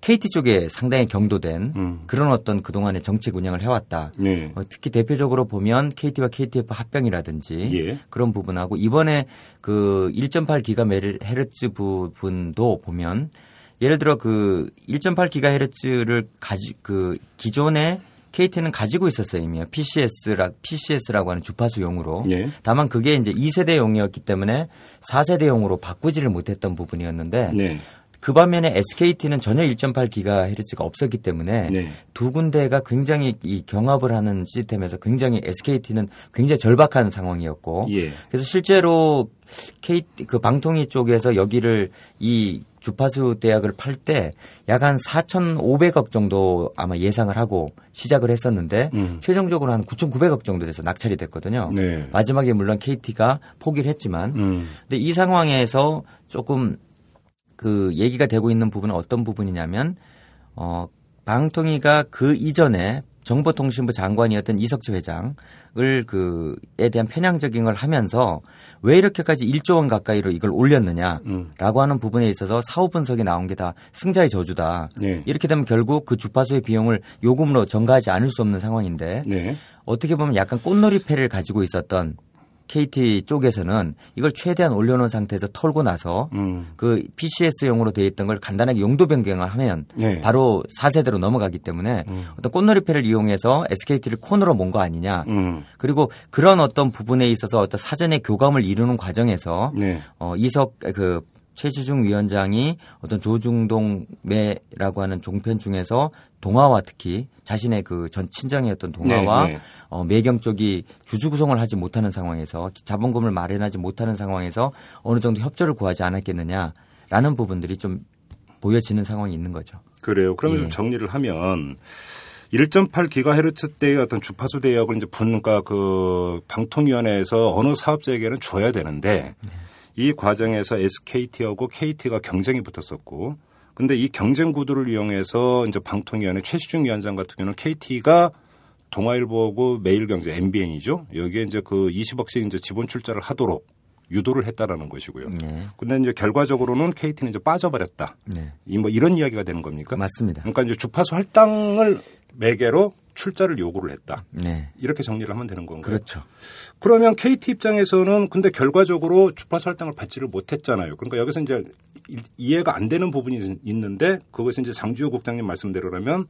KT 쪽에 상당히 경도된 음. 그런 어떤 그동안의 정책 운영을 해왔다. 네. 어, 특히 대표적으로 보면 KT와 KTF 합병이라든지 예. 그런 부분하고 이번에 그 1.8 기가 헤르츠 부분도 보면 예를 들어 그 1.8 기가 헤르츠를 가지 그 기존에 KT는 가지고 있었어요 이미 PCS라 PCS라고 하는 주파수용으로. 예. 다만 그게 이제 2세대용이었기 때문에 4세대용으로 바꾸지를 못했던 부분이었는데 네. 그 반면에 SKT는 전혀 1.8기가헤르츠가 없었기 때문에 네. 두 군데가 굉장히 이 경합을 하는 시스템에서 굉장히 SKT는 굉장히 절박한 상황이었고 예. 그래서 실제로 KT 그 방통위 쪽에서 여기를 이 주파수 대학을 팔 때 약 한 4,500억 정도 아마 예상을 하고 시작을 했었는데 음. 최종적으로 한 9,900억 정도 돼서 낙찰이 됐거든요. 네. 마지막에 물론 KT가 포기를 했지만 음. 근데 이 상황에서 조금 그 얘기가 되고 있는 부분은 어떤 부분이냐면 어 방통위가 그 이전에 정보통신부 장관이었던 이석재 회장을 그에 대한 편향적인 걸 하면서 왜 이렇게까지 1조 원 가까이로 이걸 올렸느냐라고 음. 하는 부분에 있어서 사후 분석이 나온 게 다 승자의 저주다. 네. 이렇게 되면 결국 그 주파수의 비용을 요금으로 전가하지 않을 수 없는 상황인데 네. 어떻게 보면 약간 꽃놀이 패를 가지고 있었던 KT 쪽에서는 이걸 최대한 올려놓은 상태에서 털고 나서 음. 그 PCS용으로 되어 있던 걸 간단하게 용도 변경을 하면 네. 바로 4세대로 넘어가기 때문에 음. 어떤 꽃놀이패를 이용해서 SKT를 코너로 몬 거 아니냐. 음. 그리고 그런 어떤 부분에 있어서 어떤 사전의 교감을 이루는 과정에서 네. 어, 이석 그 최주중 위원장이 어떤 조중동 매라고 하는 종편 중에서 동아와 특히 자신의 그 전 친정이었던 동아와 네, 네. 어, 매경 쪽이 주주 구성을 하지 못하는 상황에서 자본금을 마련하지 못하는 상황에서 어느 정도 협조를 구하지 않았겠느냐라는 부분들이 좀 보여지는 상황이 있는 거죠. 그래요. 그러면 예. 좀 정리를 하면 1.8기가헤르츠 대의 어떤 주파수 대역을 이제 분과 그 방통위원회에서 어느 사업자에게는 줘야 되는데 이 과정에서 SKT하고 KT가 경쟁이 붙었었고 근데 이 경쟁 구도를 이용해서 이제 방통위원회 최시중 위원장 같은 경우는 KT가 동아일보하고 매일경제 MBN이죠. 여기에 이제 그 20억씩 이제 지분 출자를 하도록 유도를 했다라는 것이고요. 네. 근데 이제 결과적으로는 KT는 이제 빠져버렸다. 네. 이뭐 이런 이야기가 되는 겁니까? 맞습니다. 그러니까 이제 주파수 할당을 매개로 출자를 요구를 했다. 네. 이렇게 정리를 하면 되는 건가요? 그렇죠. 그러면 KT 입장에서는 근데 결과적으로 주파수 할당을 받지를 못했잖아요. 그러니까 여기서 이제 이- 이해가 안 되는 부분이 있는데 그것이 이제 장주호 국장님 말씀대로라면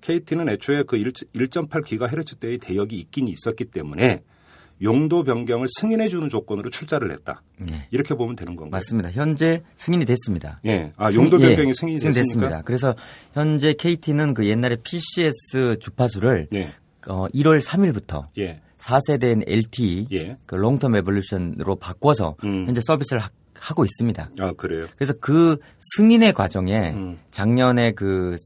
KT는 애초에 그 1.8기가헤르츠 대의 대역이 있긴 있었기 때문에 용도 변경을 승인해 주는 조건으로 출자를 했다. 네. 이렇게 보면 되는 건가요? 맞습니다. 현재 승인이 됐습니다. 예. 아, 용도 승- 예, 변경이 승인이 됐습니까? 승인됐습니다. 그래서 현재 KT는 그 옛날에 PCS 주파수를 예. 어, 1월 3일부터 예. 4세대인 LTE 예. 그 롱텀 에볼루션으로 바꿔서 음. 현재 서비스를 하, 하고 있습니다. 아, 그래요. 그래서 그 승인의 과정에 음. 작년에 그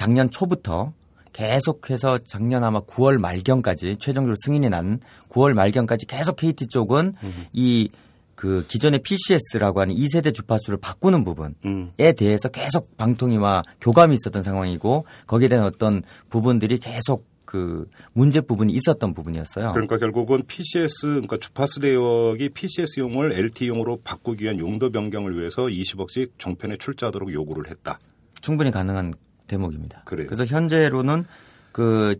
작년 초부터 계속해서 작년 아마 9월 말경까지 최종적으로 승인이 난 9월 말경까지 계속 KT 쪽은 음. 이그 기존의 PCS라고 하는 2세대 주파수를 바꾸는 부분에 음. 대해서 계속 방통위와 교감이 있었던 상황이고 거기에 대한 어떤 부분들이 계속 그 문제 부분이 있었던 부분이었어요. 그러니까 결국은 PCS 그러니까 주파수 대역이 PCS용을 LTE용으로 바꾸기 위한 용도 변경을 위해서 20억씩 종편에 출자하도록 요구를 했다. 충분히 가능한 대목입니다. 그래요. 래서 현재로는 그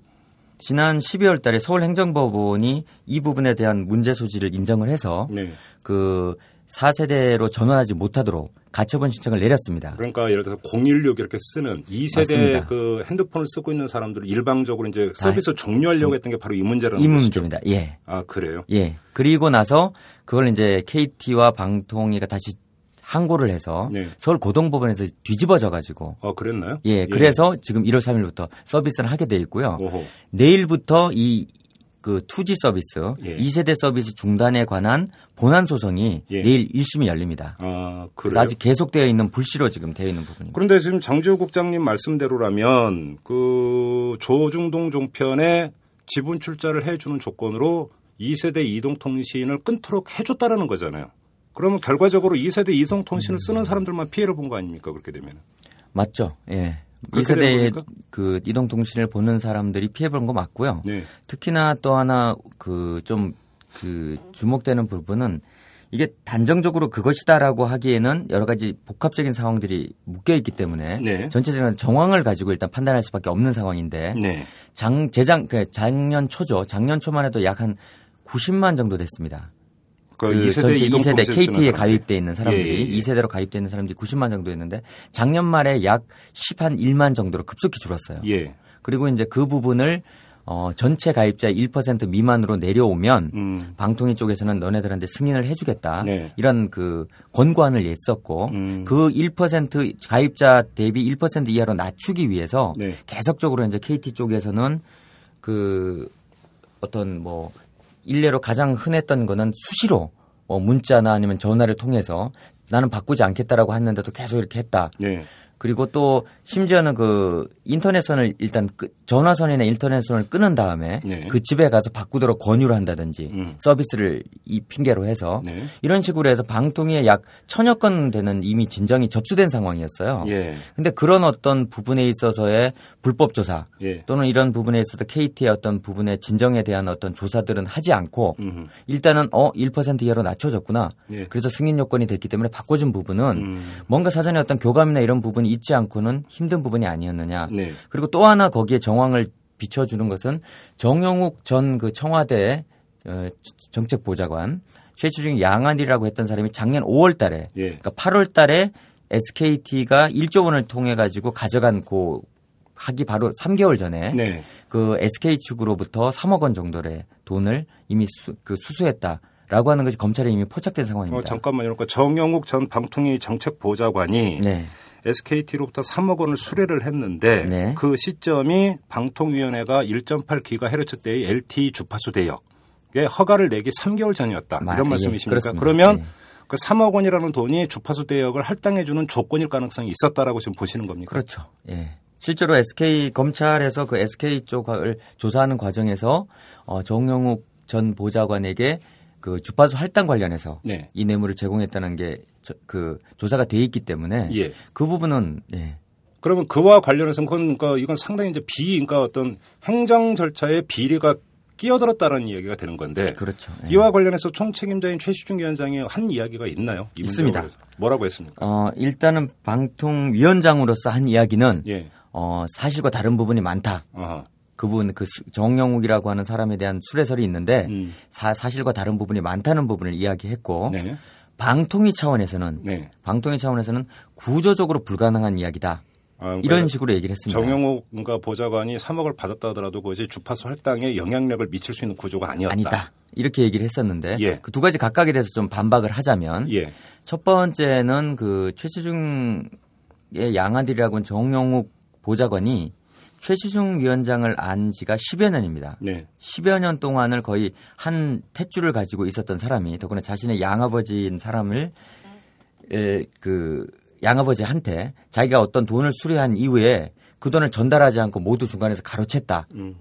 지난 12월 달에 서울행정법원이 이 부분에 대한 문제 소지를 인정을 해서 네. 그 4세대로 전환하지 못하도록 가처분 신청을 내렸습니다. 그러니까 예를 들어서 016 이렇게 쓰는 2세대 맞습니다. 그 핸드폰을 쓰고 있는 사람들을 일방적으로 이제 서비스 종료하려고 했던 게 바로 이 문제라는 이 것이죠. 문제입니다. 예. 아, 그래요? 예. 그리고 나서 그걸 이제 KT와 방통위가 다시 항고를 해서 네. 서울 고등법원에서 뒤집어져 가지고 어, 그랬나요? 예, 그래서 지금 1월 3일부터 서비스를 하게 돼 있고요. 오호. 내일부터 이 그 투지 서비스, 예. 2세대 서비스 중단에 관한 본안 소송이 예. 내일 1심이 열립니다. 아, 그래요? 아직 계속되어 있는 불씨로 지금 되어 있는 부분입니다. 그런데 지금 장지호 국장님 말씀대로라면 그 조중동 종편에 지분 출자를 해주는 조건으로 2세대 이동통신을 끊도록 해줬다라는 거잖아요. 그러면 결과적으로 2세대 이동통신을 쓰는 사람들만 피해를 본 거 아닙니까? 그렇게 되면. 맞죠? 예. 그렇게 되는 2세대의 겁니까? 그 이동 통신을 보는 사람들이 피해 본 거 맞고요. 네. 특히나 또 하나 그좀그 주목되는 부분은 이게 단정적으로 그것이다라고 하기에는 여러 가지 복합적인 상황들이 묶여 있기 때문에 네. 전체적인 정황을 가지고 일단 판단할 수밖에 없는 상황인데 네. 장 재작 그 작년 초죠. 작년 초만 해도 약 한 90만 정도 됐습니다. 그, 그 2세대 전체 2세대 이동통신 쓰는 KT에. 가입돼 있는 사람들이 예, 예, 예. 2세대로 가입돼 있는 사람들이 90만 정도 됐는데 작년 말에 약 10한 1만 정도로 급속히 줄었어요. 예. 그리고 이제 그 부분을 어 전체 가입자의 1% 미만으로 내려오면 음. 방통위 쪽에서는 너네들한테 승인을 해주겠다 네. 이런 그 권고안을 냈었고 음. 그1% 가입자 대비 1% 이하로 낮추기 위해서 네. 계속적으로 이제 KT 쪽에서는 그 어떤 뭐 일례로 가장 흔했던 거는 수시로 뭐 문자나 아니면 전화를 통해서 나는 바꾸지 않겠다라고 했는데도 계속 이렇게 했다. 네. 그리고 또 심지어는 그 인터넷선을 일단 끄- 전화선이나 인터넷선을 끊은 다음에 네. 그 집에 가서 바꾸도록 권유를 한다든지 음. 서비스를 이 핑계로 해서 네. 이런 식으로 해서 방통위에 약 천여 건 되는 이미 진정이 접수된 상황이었어요. 예. 근데 그런 어떤 부분에 있어서의 불법 조사 예. 또는 이런 부분에 있어서 KT의 어떤 부분의 진정에 대한 어떤 조사들은 하지 않고 음. 일단은 어 1% 이하로 낮춰졌구나. 예. 그래서 승인 요건이 됐기 때문에 바꿔준 부분은 음. 뭔가 사전에 어떤 교감이나 이런 부분이 있지 않고는 힘든 부분이 아니었느냐. 네. 그리고 또 하나 거기에 정황을 비춰주는 것은 정영욱 전 그 청와대 어, 정책 보좌관 최초중 양안이라고 했던 사람이 작년 5월 달에 예. 그러니까 8월 달에 SKT가 1조 원을 통해 가지고 가져간 고 하기 바로 3개월 전에 네. 그 SK 측으로부터 3억 원 정도의 돈을 이미 수, 그 수수했다 라고 하는 것이 검찰에 이미 포착된 어, 상황입니다. 잠깐만요. 그러니까 정영욱 전 방통위 정책보좌관이 네. SKT로부터 3억 원을 수뢰를 했는데 네. 그 시점이 방통위원회가 1.8기가헤르츠 대의 LTE 주파수 대역에 허가를 내기 3개월 전이었다. 마- 이런 예, 말씀이십니까? 그렇습니다. 그러면 예. 그 3억 원이라는 돈이 주파수 대역을 할당해 주는 조건일 가능성이 있었다라고 지금 보시는 겁니까? 그렇죠. 예. 실제로 SK 검찰에서 그 SK 쪽을 조사하는 과정에서 어, 정영욱 전 보좌관에게 그 주파수 할당 관련해서 네. 이 뇌물을 제공했다는 게 그 조사가 돼 있기 때문에 예. 그 부분은 예. 그러면 그와 관련해서는 그건 그러니까 이건 상당히 이제 비 그러니까 어떤 행정 절차에 비리가 끼어들었다는 이야기가 되는 건데 그렇죠. 예. 이와 관련해서 총책임자인 최시중 위원장이 한 이야기가 있나요? 있습니다. 뭐라고 했습니까? 어, 일단은 방통위원장으로서 한 이야기는 예. 어, 사실과 다른 부분이 많다. 아하. 그분 그 수- 정영욱이라고 하는 사람에 대한 수레설이 있는데 음. 사, 사실과 다른 부분이 많다는 부분을 이야기했고 네. 방통위 차원에서는 네. 방통위 차원에서는 구조적으로 불가능한 이야기다. 아, 그러니까 이런 식으로 얘기를 했습니다. 정영욱 그러니까 보좌관이 3억을 받았다 하더라도 그것이 주파수 할당에 영향력을 미칠 수 있는 구조가 아니었다. 아니다. 이렇게 얘기를 했었는데 예. 그두 가지 각각에 대해서 좀 반박을 하자면 예. 첫 번째는 그 최시중의 양아들이라고 정영욱 보좌관이 최시중 위원장을 안 지가 10여 년입니다. 네. 10여 년 동안을 거의 한 탯줄을 가지고 있었던 사람이 더구나 자신의 양아버지인 사람을 에, 그 양아버지한테 자기가 어떤 돈을 수리한 이후에 그 돈을 전달하지 않고 모두 중간에서 가로챘다. 음.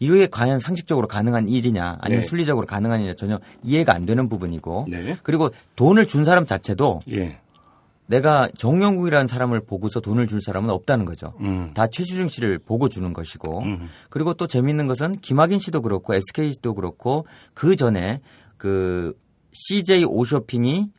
이게 과연 상식적으로 가능한 일이냐 아니면 네. 순리적으로 가능한 일이냐 전혀 이해가 안 되는 부분이고 네. 그리고 돈을 준 사람 자체도 예. 내가 정영국이라는 사람을 보고서 돈을 줄 사람은 없다는 거죠. 음. 다 최수중 씨를 보고 주는 것이고 음. 그리고 또 재미있는 것은 김학인 씨도 그렇고 SK도 그렇고 그 전에 그 CJ 오쇼핑이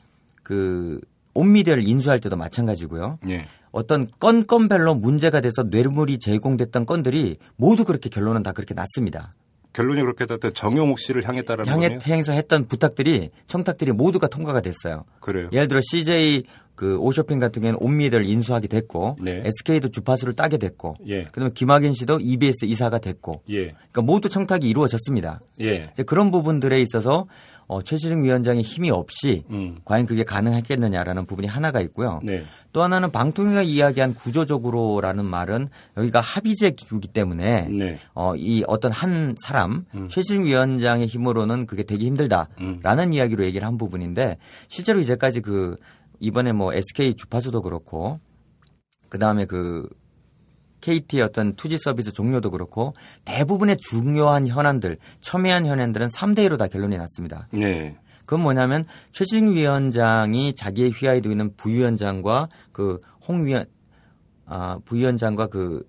그 온미디어를 인수할 때도 마찬가지고요. 예. 어떤 건건별로 문제가 돼서 뇌물이 제공됐던 건들이 모두 그렇게 결론은 다 그렇게 났습니다. 결론이 그렇게 됐다. 정영욱 씨를 향했다라는 향해 거네요. 행사 했던 부탁들이 청탁들이 모두가 통과가 됐어요. 그래요. 예를 들어 CJ 그 오쇼핑 같은 경우는 온미디어를 인수하게 됐고 네. SK도 주파수를 따게 됐고 예. 그다음에 김학인 씨도 EBS 이사가 됐고 예. 그러니까 모두 청탁이 이루어졌습니다. 예. 이제 그런 부분들에 있어서 어, 최시중 위원장의 힘이 없이 음. 과연 그게 가능했겠느냐라는 부분이 하나가 있고요. 네. 또 하나는 방통위가 이야기한 구조적으로라는 말은 여기가 합의제 기구이기 때문에 네. 어, 이 어떤 한 사람 최시중 위원장의 힘으로는 그게 되게 힘들다라는 음. 이야기로 얘기를 한 부분인데 실제로 이제까지 그 이번에 뭐 SK 주파수도 그렇고 그 다음에 그 KT의 어떤 투지 서비스 종료도 그렇고 대부분의 중요한 현안들, 첨예한 현안들은 3대 1로 다 결론이 났습니다. 네. 그건 뭐냐면 최진중 위원장이 자기의 휘하에 두고 있는 부위원장과 그 홍 위원 아 부위원장과 그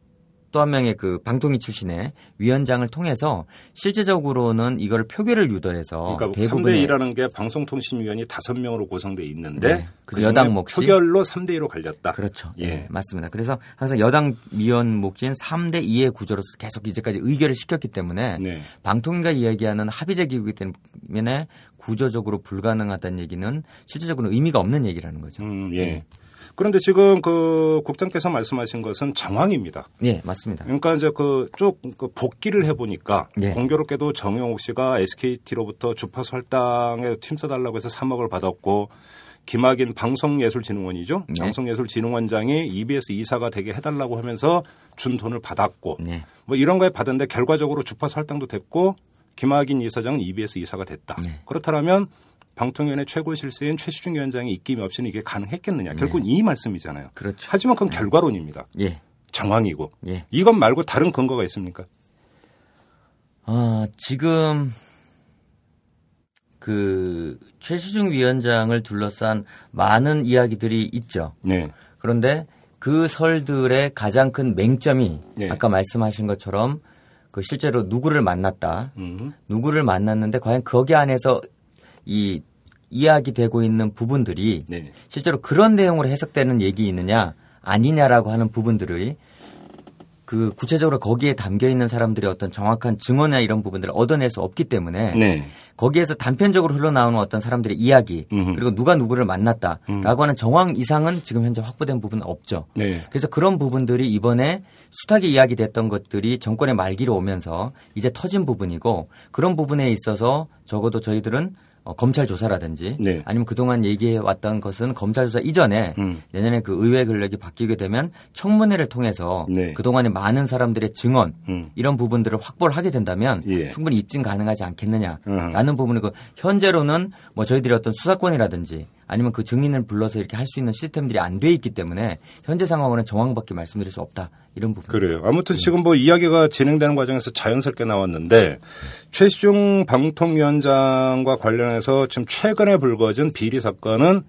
또 한 명의 그 방통위 출신의 위원장을 통해서 실제적으로는 이걸 표결을 유도해서 그러니까 대부분의 3대 2라는 게 방송통신위원이 5명으로 구성돼 있는데 네. 그 여당 몫이 표결로 3대 2로 갈렸다. 그렇죠. 예. 예. 맞습니다. 그래서 항상 여당 위원 몫인 3대 2의 구조로서 계속 이제까지 의결을 시켰기 때문에 네. 방통위가 이야기하는 합의제 기구이기 때문에 구조적으로 불가능하다는 얘기는 실제적으로 의미가 없는 얘기라는 거죠. 음, 예. 그런데 지금 그 국장께서 말씀하신 것은 정황입니다. 예, 맞습니다. 그러니까 이제 그쭉 그 복귀를 해보니까 예. 공교롭게도 정영욱 씨가 SKT로부터 주파수 할당에 팀써달라고 해서 3억을 받았고 김학인 방송예술진흥원이죠. 네. 방송예술진흥원장이 EBS 이사가 되게 해달라고 하면서 준 돈을 받았고 네. 뭐 이런 거에 받았는데 결과적으로 주파수 할당도 됐고 김학인 이사장은 EBS 이사가 됐다. 네. 그렇다면 방통위원회 최고 실세인 최시중 위원장의 입김이 없이는 이게 가능했겠느냐. 결국은 이 말씀이잖아요. 네. 그렇죠. 하지만 그건 결과론입니다. 예. 정황이고. 예. 이것 말고 다른 근거가 있습니까? 아, 지금 그 최시중 위원장을 둘러싼 많은 이야기들이 있죠. 네. 그런데 그 설들의 가장 큰 맹점이 네. 아까 말씀하신 것처럼 그 실제로 누구를 만났다. 음. 누구를 만났는데 과연 거기 안에서 이 이야기되고 있는 부분들이 네. 실제로 그런 내용으로 해석되는 얘기 있느냐 아니냐라고 하는 부분들이 그 구체적으로 거기에 담겨 있는 사람들의 어떤 정확한 증언이나 이런 부분들을 얻어낼 수 없기 때문에 네. 거기에서 단편적으로 흘러나오는 어떤 사람들의 이야기 음흠. 그리고 누가 누구를 만났다라고 음. 하는 정황 이상은 지금 현재 확보된 부분은 없죠. 네. 그래서 그런 부분들이 이번에 숱하게 이야기됐던 것들이 정권의 말기로 오면서 이제 터진 부분이고 그런 부분에 있어서 적어도 저희들은 어, 검찰 조사라든지 네. 아니면 그동안 얘기해 왔던 것은 검찰 조사 이전에 음. 내년에 그 의회 권력이 바뀌게 되면 청문회를 통해서 네. 그동안의 많은 사람들의 증언 음. 이런 부분들을 확보를 하게 된다면 예. 충분히 입증 가능하지 않겠느냐라는 음. 부분이고 현재로는 뭐 저희들이 어떤 수사권이라든지 아니면 그 증인을 불러서 이렇게 할 수 있는 시스템들이 안 돼 있기 때문에 현재 상황으로는 정황밖에 말씀드릴 수 없다 이런 부분. 그래요. 아무튼 지금 뭐 이야기가 진행되는 과정에서 자연스럽게 나왔는데 최시중 방통위원장과 관련해서 지금 최근에 불거진 비리 사건은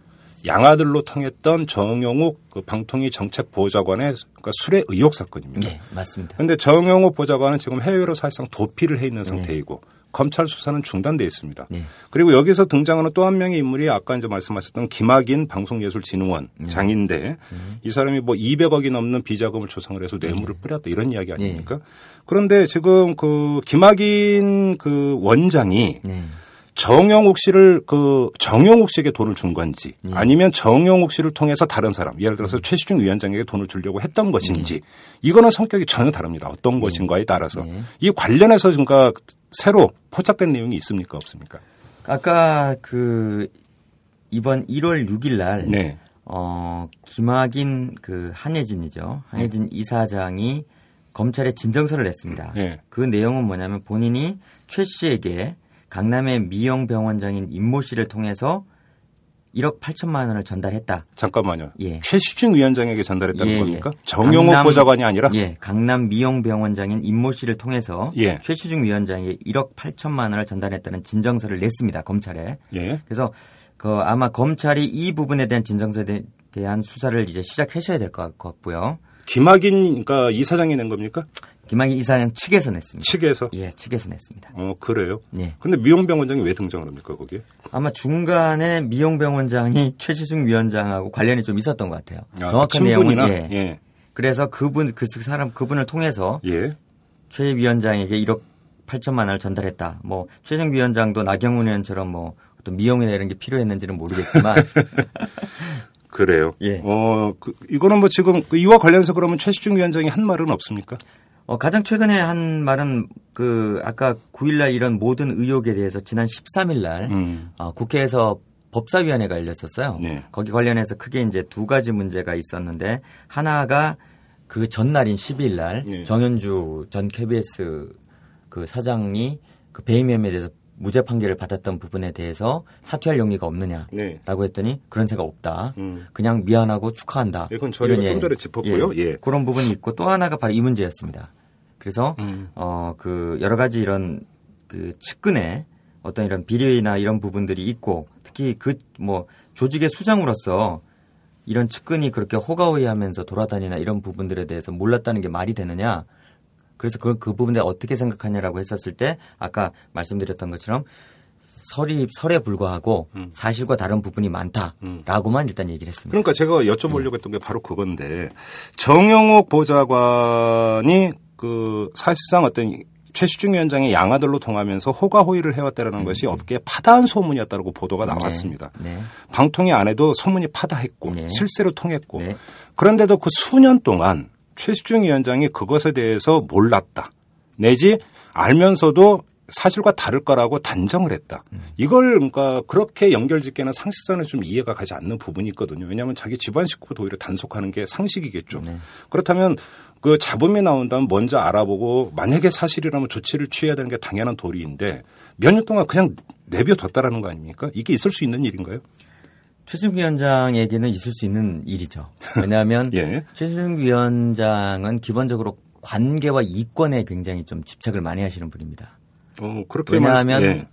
양아들로 통했던 정영욱 그 방통위 정책 보좌관의 그러니까 수뢰 의혹 사건입니다. 네 맞습니다. 그런데 정영욱 보좌관은 지금 해외로 사실상 도피를 해 있는 상태이고 검찰 수사는 중단돼 있습니다. 네. 그리고 여기서 등장하는 또 한 명의 인물이 아까 이제 말씀하셨던 김학인 방송예술진흥원 네. 장인데 이 사람이 뭐 200억이 넘는 비자금을 조성을 해서 뇌물을 뿌렸다 이런 이야기 아닙니까? 그런데 지금 그 김학인 그 원장이 네. 정영욱 씨를 그 정영욱 씨에게 돈을 준 건지 네. 아니면 정영욱 씨를 통해서 다른 사람 예를 들어서 음. 최시중 위원장에게 돈을 주려고 했던 것인지 이거는 성격이 전혀 다릅니다. 어떤 네. 것인가에 따라서 이 관련해서 뭔가 새로 포착된 내용이 있습니까 없습니까? 아까 그 이번 1월 6일 날 네. 어, 김학인 그 한예진이죠. 한예진 이사장이 검찰에 진정서를 냈습니다. 네. 그 내용은 뭐냐면 본인이 최 씨에게 강남의 미영병원장인 임모 씨를 통해서 1억 8천만 원을 전달했다. 잠깐만요. 예. 최시중 위원장에게 전달했다는 예, 겁니까? 예. 정영욱 강남- 보좌관이 아니라 예, 강남 미영병원장인 임모 씨를 통해서 예. 최시중 위원장에게 1억 8천만 원을 전달했다는 진정서를 냈습니다. 검찰에. 예. 그래서 그 아마 검찰이 이 부분에 대한 진정서에 대- 대한 수사를 이제 시작하셔야 될 것 같고요. 김학인 그러니까 이사장이 낸 겁니까? 김학인 이사장 측에서 냈습니다. 측에서 예, 측에서 냈습니다. 어 그래요. 네. 근데 미용병 원장이 왜 등장을 합니까 거기에? 아마 중간에 미용병원장이 최시중 위원장하고 관련이 좀 있었던 것 같아요. 아, 정확한? 내용은 예. 예. 그래서 그분 그 사람 그분을 통해서 예. 최 위원장에게 1억 8천만 원을 전달했다. 뭐 최종 위원장도 나경원 의원처럼 뭐 어떤 미용이나 이런 게 필요했는지는 모르겠지만 그래요. 예. 어, 그, 이거는 뭐 지금 그 이와 관련해서 그러면 최시중 위원장이 한 말은 없습니까? 어, 가장 최근에 한 말은 그 아까 9일날 이런 모든 의혹에 대해서 지난 13일날 음. 어, 국회에서 법사위원회가 열렸었어요. 네. 거기 관련해서 크게 이제 두 가지 문제가 있었는데 하나가 그 전날인 12일 날 네. 정현주 전 KBS 그 사장이 그 배임 혐의에 대해서 무죄 판결을 받았던 부분에 대해서 사퇴할 용의가 없느냐라고 네. 했더니 그런 생각 없다. 음. 그냥 미안하고 축하한다. 예, 그건 저희가 좀 전에 짚었고요. 예. 그런 부분이 있고 또 하나가 바로 이 문제였습니다. 그래서 음. 어그 여러 가지 이런 그 측근의 어떤 이런 비리나 이런 부분들이 있고 특히 그 뭐 조직의 수장으로서 이런 측근이 그렇게 호가호위하면서 돌아다니나 이런 부분들에 대해서 몰랐다는 게 말이 되느냐? 그래서 그, 그 부분에 어떻게 생각하냐라고 했었을 때 아까 말씀드렸던 것처럼 설이 설에 불과하고 음. 사실과 다른 부분이 많다라고만 일단 얘기를 했습니다. 그러니까 제가 여쭤보려고 했던 게 바로 그건데 정영욱 보좌관이 그 사실상 어떤 최시중 위원장의 양아들로 통하면서 호가호위를 해왔다라는 것이 업계에 파다한 소문이었다고 보도가 나왔습니다. 네. 네. 방통위 안에도 소문이 파다했고 네. 실세로 통했고 네. 그런데도 그 수년 동안 최시중 위원장이 그것에 대해서 몰랐다. 내지 알면서도 사실과 다를 거라고 단정을 했다. 이걸 그러니까 그렇게 연결짓기에는 상식선에 좀 이해가 가지 않는 부분이 있거든요. 왜냐하면 자기 집안 식구도 오히려 단속하는 게 상식이겠죠. 네. 그렇다면 그 잡음이 나온다면 먼저 알아보고 만약에 사실이라면 조치를 취해야 되는 게 당연한 도리인데 몇 년 동안 그냥 내버려뒀다라는 거 아닙니까? 이게 있을 수 있는 일인가요? 최승 위원장에게는 있을 수 있는 일이죠. 왜냐하면 예. 최승 위원장은 기본적으로 관계와 이권에 굉장히 좀 집착을 많이 하시는 분입니다. 어, 그렇게 왜냐하면 예.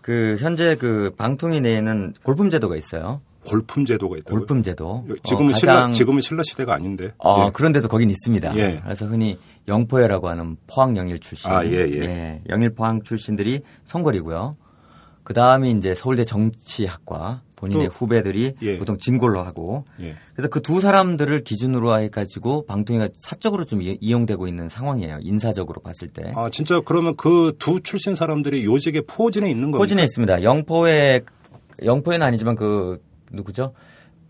그 현재 그 방통위 내에는 골품 제도가 있어요. 골품 제도가 있다고. 골품 제도. 지금은 어, 신라 지금은 신라 시대가 아닌데. 어, 예. 그런데도 거긴 있습니다. 예. 그래서 흔히 영포회라고 하는 포항 영일 출신. 아, 예, 예. 영일 포항 출신들이 선거리고요. 그 다음에 이제 서울대 정치학과 본인의 또, 후배들이 예. 보통 진골로 하고 예. 그래서 그 두 사람들을 기준으로 해가지고 방통위가 사적으로 좀 이- 이용되고 있는 상황이에요. 인사적으로 봤을 때. 아 진짜 그러면 그 두 출신 사람들이 요직에 포진해 있는 겁니까? 포진해 있습니다. 영포에 영포에는 아니지만 그 누구죠?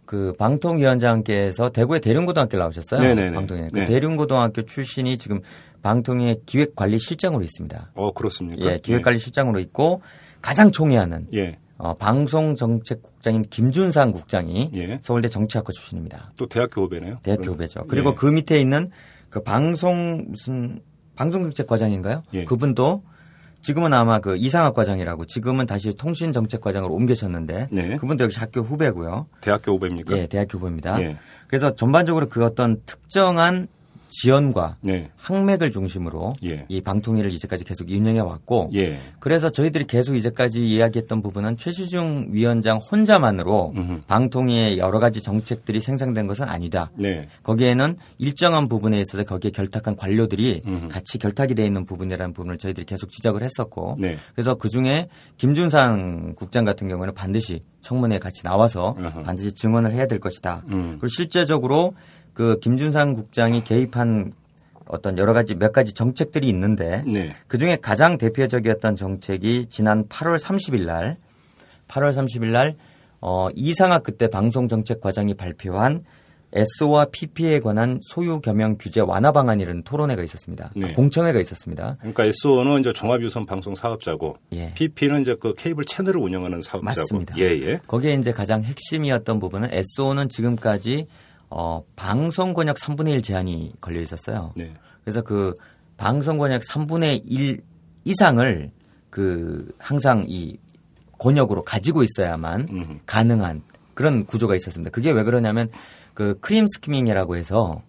그 방통위원장께서 대구의 대륜고등학교 나오셨어요. 네네네. 방통위. 그 네. 대륜고등학교 출신이 지금 방통위 기획관리실장으로 있습니다. 어 그렇습니까? 예, 기획관리실장으로 있고 가장 총애하는 예. 어, 방송정책국장인 김준상 국장이 예. 서울대 정치학과 출신입니다. 또 대학교 후배네요. 대학교 그럼. 후배죠. 그리고 예. 그 밑에 있는 그 방송 무슨 방송정책과장인가요? 예. 그분도 지금은 아마 그 이상학 과장이라고 지금은 다시 통신정책과장으로 옮겨졌는데 네. 그분도 역시 학교 후배고요. 대학교 후배입니까? 예, 대학교 후배입니다. 예. 그래서 전반적으로 그 어떤 특정한 지연과 네. 항맥을 중심으로 예. 이 방통위를 이제까지 계속 운영해 왔고 예. 그래서 저희들이 계속 이제까지 이야기했던 부분은 최시중 위원장 혼자만으로 음흠. 방통위의 여러 가지 정책들이 생산된 것은 아니다. 네. 거기에는 일정한 부분에 있어서 거기에 결탁한 관료들이 음흠. 같이 결탁이 돼 있는 부분이라는 부분을 저희들이 계속 지적을 했었고 네. 그래서 그 중에 김준상 국장 같은 경우는 반드시 청문회에 같이 나와서 어허. 반드시 증언을 해야 될 것이다. 음. 그리고 실제적으로 그 김준상 국장이 개입한 어떤 여러 가지 몇 가지 정책들이 있는데 네. 그 중에 가장 대표적이었던 정책이 지난 8월 30일 날 8월 30일 날 어, 이상학 그때 방송정책과장이 발표한 SO와 PP에 관한 소유 겸용 규제 완화 방안이라는 토론회가 있었습니다. 네. 아, 공청회가 있었습니다. 그러니까 SO는 이제 종합유선 방송 사업자고 예. PP는 이제 그 케이블 채널을 운영하는 사업자고. 맞습니다. 예, 예. 거기에 이제 가장 핵심이었던 부분은 SO는 지금까지 어, 방송 권역 3분의 1 제한이 걸려 있었어요. 네. 그래서 그 방송 권역 3분의 1 이상을 그 항상 이 권역으로 가지고 있어야만 음. 가능한 그런 구조가 있었습니다. 그게 왜 그러냐면 그 크림 스키밍이라고 해서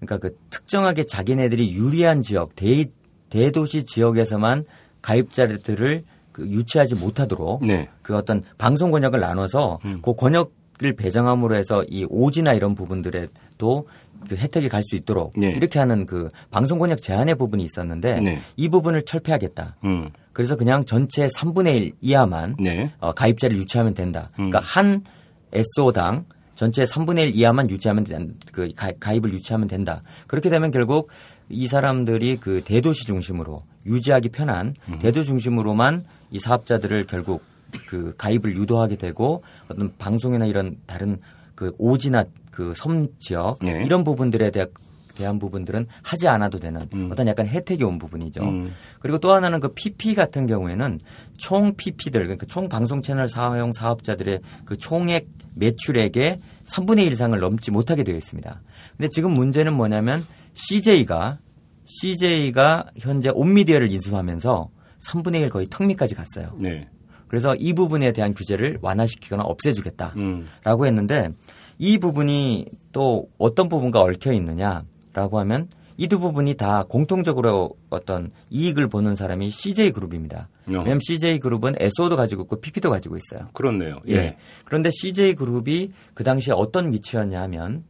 그러니까 그 특정하게 자기네들이 유리한 지역 대, 대도시 지역에서만 가입자들을 그 유치하지 못하도록 네. 그 어떤 방송 권역을 나눠서 음. 그 권역 을 배정함으로 해서 이 오지나 이런 부분들에도 그 혜택이 갈 수 있도록 네. 이렇게 하는 그 방송 권역 제한의 부분이 있었는데 네. 이 부분을 철폐하겠다. 음. 그래서 그냥 전체 3분의 1 이하만 네. 어, 가입자를 유치하면 된다. 음. 그러니까 한 SO당 전체 3분의 1 이하만 유치하면 된, 그 가, 가입을 유치하면 된다. 그렇게 되면 결국 이 사람들이 그 대도시 중심으로 유지하기 편한 음. 대도 중심으로만 이 사업자들을 결국 그 가입을 유도하게 되고 어떤 방송이나 이런 다른 그 오지나 그 섬 지역 네. 이런 부분들에 대한 대한 부분들은 하지 않아도 되는 음. 어떤 약간 혜택이 온 부분이죠. 음. 그리고 또 하나는 그 PP 같은 경우에는 총 PP들 그러니까 총 방송 채널 사용 사업자들의 그 총액 매출액의 3분의 1 이상을 넘지 못하게 되어 있습니다. 근데 지금 문제는 뭐냐면 CJ가 CJ가 현재 온미디어를 인수하면서 3분의 1 거의 턱밑까지 갔어요. 네. 그래서 이 부분에 대한 규제를 완화시키거나 없애주겠다라고 음. 했는데 이 부분이 또 어떤 부분과 얽혀 있느냐라고 하면 이 두 부분이 다 공통적으로 어떤 이익을 보는 사람이 CJ 그룹입니다. 어허. 왜냐하면 CJ 그룹은 SO도 가지고 있고 PP도 가지고 있어요. 그렇네요. 예. 예. 그런데 CJ 그룹이 그 당시에 어떤 위치였냐 하면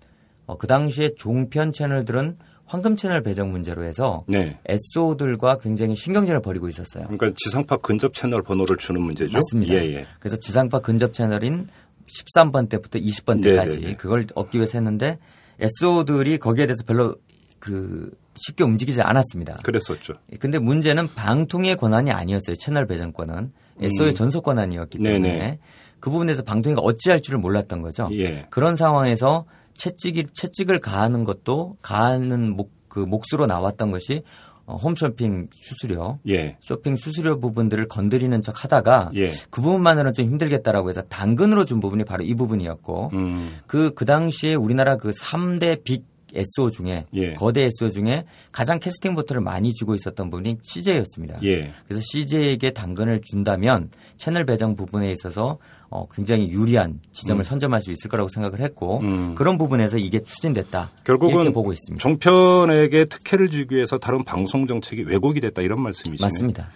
어, 그 당시에 종편 채널들은 황금 채널 배정 문제로 해서 네. SO들과 굉장히 신경전을 벌이고 있었어요. 그러니까 지상파 근접 채널 번호를 주는 문제죠. 맞습니다. 예, 예. 그래서 지상파 근접 채널인 13번 때부터 20번 때까지 네네네. 그걸 얻기 위해서 했는데 SO들이 거기에 대해서 별로 그 쉽게 움직이지 않았습니다. 그랬었죠. 근데 문제는 방통의 권한이 아니었어요. 채널 배정권은 SO의 음. 전속 권한이었기 때문에 네네. 그 부분에서 방통위가 어찌할 줄을 몰랐던 거죠. 예. 그런 상황에서 채찍이 채찍을 가하는 것도 가하는 목, 그 몫으로 나왔던 것이 어, 홈쇼핑 수수료, 예. 쇼핑 수수료 부분들을 건드리는 척 하다가 예. 그 부분만으로는 좀 힘들겠다라고 해서 당근으로 준 부분이 바로 이 부분이었고 음. 그, 그 당시에 우리나라 그 3대 빅 SO 중에 예. 거대 SO 중에 가장 캐스팅 보트를 많이 주고 있었던 부분이 CJ였습니다. 예. 그래서 CJ에게 당근을 준다면 채널 배정 부분에 있어서 어, 굉장히 유리한 지점을 음. 선점할 수 있을 거라고 생각을 했고 음. 그런 부분에서 이게 추진됐다. 결국은 이렇게 보고 있습니다. 종편에게 특혜를 주기 위해서 다른 방송 정책이 왜곡이 됐다 이런 말씀이시네요. 맞습니다.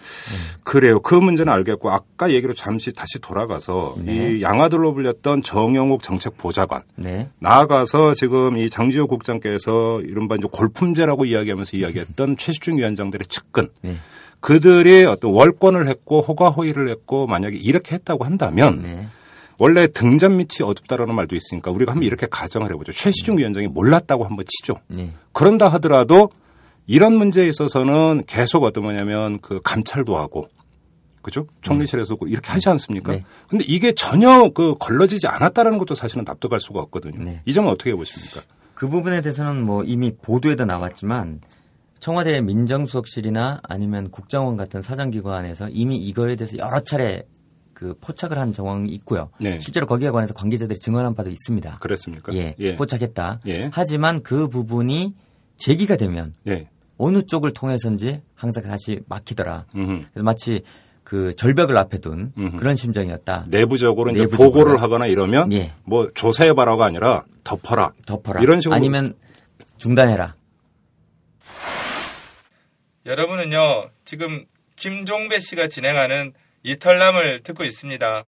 그래요. 그 문제는 알겠고 아까 얘기로 잠시 다시 돌아가서 네. 이 양아들로 불렸던 정영욱 정책 보좌관 네. 나아가서 지금 이 장지호 국장께서 이른바 이제 골품제라고 이야기하면서 이야기했던 최시중 위원장들의 측근 네. 그들이 어떤 월권을 했고 호가호의를 했고 만약에 이렇게 했다고 한다면 네. 원래 등잔 밑이 어둡다라는 말도 있으니까 우리가 한번 이렇게 가정을 해보죠. 최시중 위원장이 몰랐다고 한번 치죠. 네. 그런다 하더라도 이런 문제에 있어서는 계속 어떤 뭐냐면 그 감찰도 하고 그죠? 총리실에서 이렇게 하지 않습니까? 네. 근데 이게 전혀 그 걸러지지 않았다라는 것도 사실은 납득할 수가 없거든요. 네. 이 점은 어떻게 보십니까? 그 부분에 대해서는 뭐 이미 보도에도 나왔지만 청와대 민정수석실이나 아니면 국정원 같은 사정기관에서 이미 이거에 대해서 여러 차례 그 포착을 한 정황이 있고요. 네. 실제로 거기에 관해서 관계자들이 증언한 바도 있습니다. 그랬습니까? 예, 예. 포착했다. 예. 하지만 그 부분이 제기가 되면 예. 어느 쪽을 통해서인지 항상 다시 막히더라. 음흠. 그래서 마치 그 절벽을 앞에 둔 음흠. 그런 심정이었다. 내부적으로 이제 내부적으로. 보고를 하거나 이러면 예. 뭐 조사해봐라가 아니라 덮어라. 덮어라. 이런 식으로 아니면 중단해라. 여러분은요, 지금 김종배 씨가 진행하는 이탈남을 듣고 있습니다.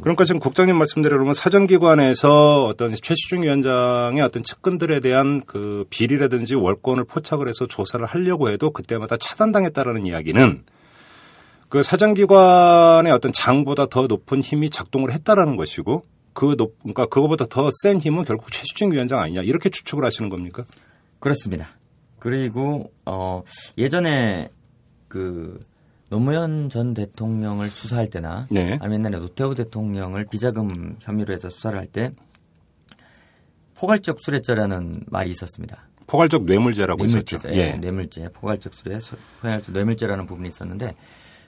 그러니까 지금 국장님 말씀대로 그러면 사정기관에서 어떤 최시중 위원장의 어떤 측근들에 대한 그 비리라든지 월권을 포착을 해서 조사를 하려고 해도 그때마다 차단당했다라는 이야기는 그 사정기관의 어떤 장보다 더 높은 힘이 작동을 했다라는 것이고 그 높, 그러니까 그거보다 더 센 힘은 결국 최시중 위원장 아니냐 이렇게 추측을 하시는 겁니까? 그렇습니다. 그리고 어 예전에 그 노무현 전 대통령을 수사할 때나 네. 아니면 옛날에 노태우 대통령을 비자금 혐의로 해서 수사를 할 때 포괄적 수뢰죄라는 말이 있었습니다. 포괄적 뇌물죄라고 뇌물죄, 있었죠. 예, 뇌물죄, 포괄적 수뢰, 수- 포괄적 뇌물죄라는 부분이 있었는데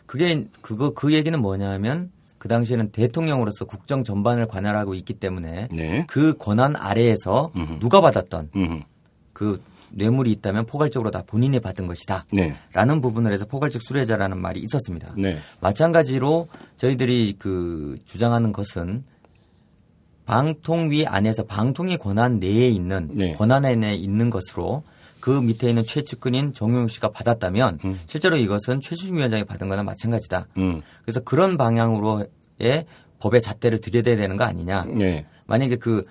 그게 그거 그 얘기는 뭐냐면 그 당시에는 대통령으로서 국정 전반을 관할하고 있기 때문에 네. 그 권한 아래에서 음흠. 누가 받았던 음. 그 뇌물이 있다면 포괄적으로 다 본인이 받은 것이다. 네. 라는 부분을 해서 포괄적 수뢰자라는 말이 있었습니다. 네. 마찬가지로 저희들이 그 주장하는 것은 방통위 안에서 방통위 권한 내에 있는 네. 권한 안에 있는 것으로 그 밑에 있는 최측근인 정용 씨가 받았다면 음. 실제로 이것은 최수중 위원장이 받은 거나 마찬가지다. 음. 그래서 그런 방향으로의 법의 잣대를 들여대야 되는 거 아니냐. 네. 만약에 그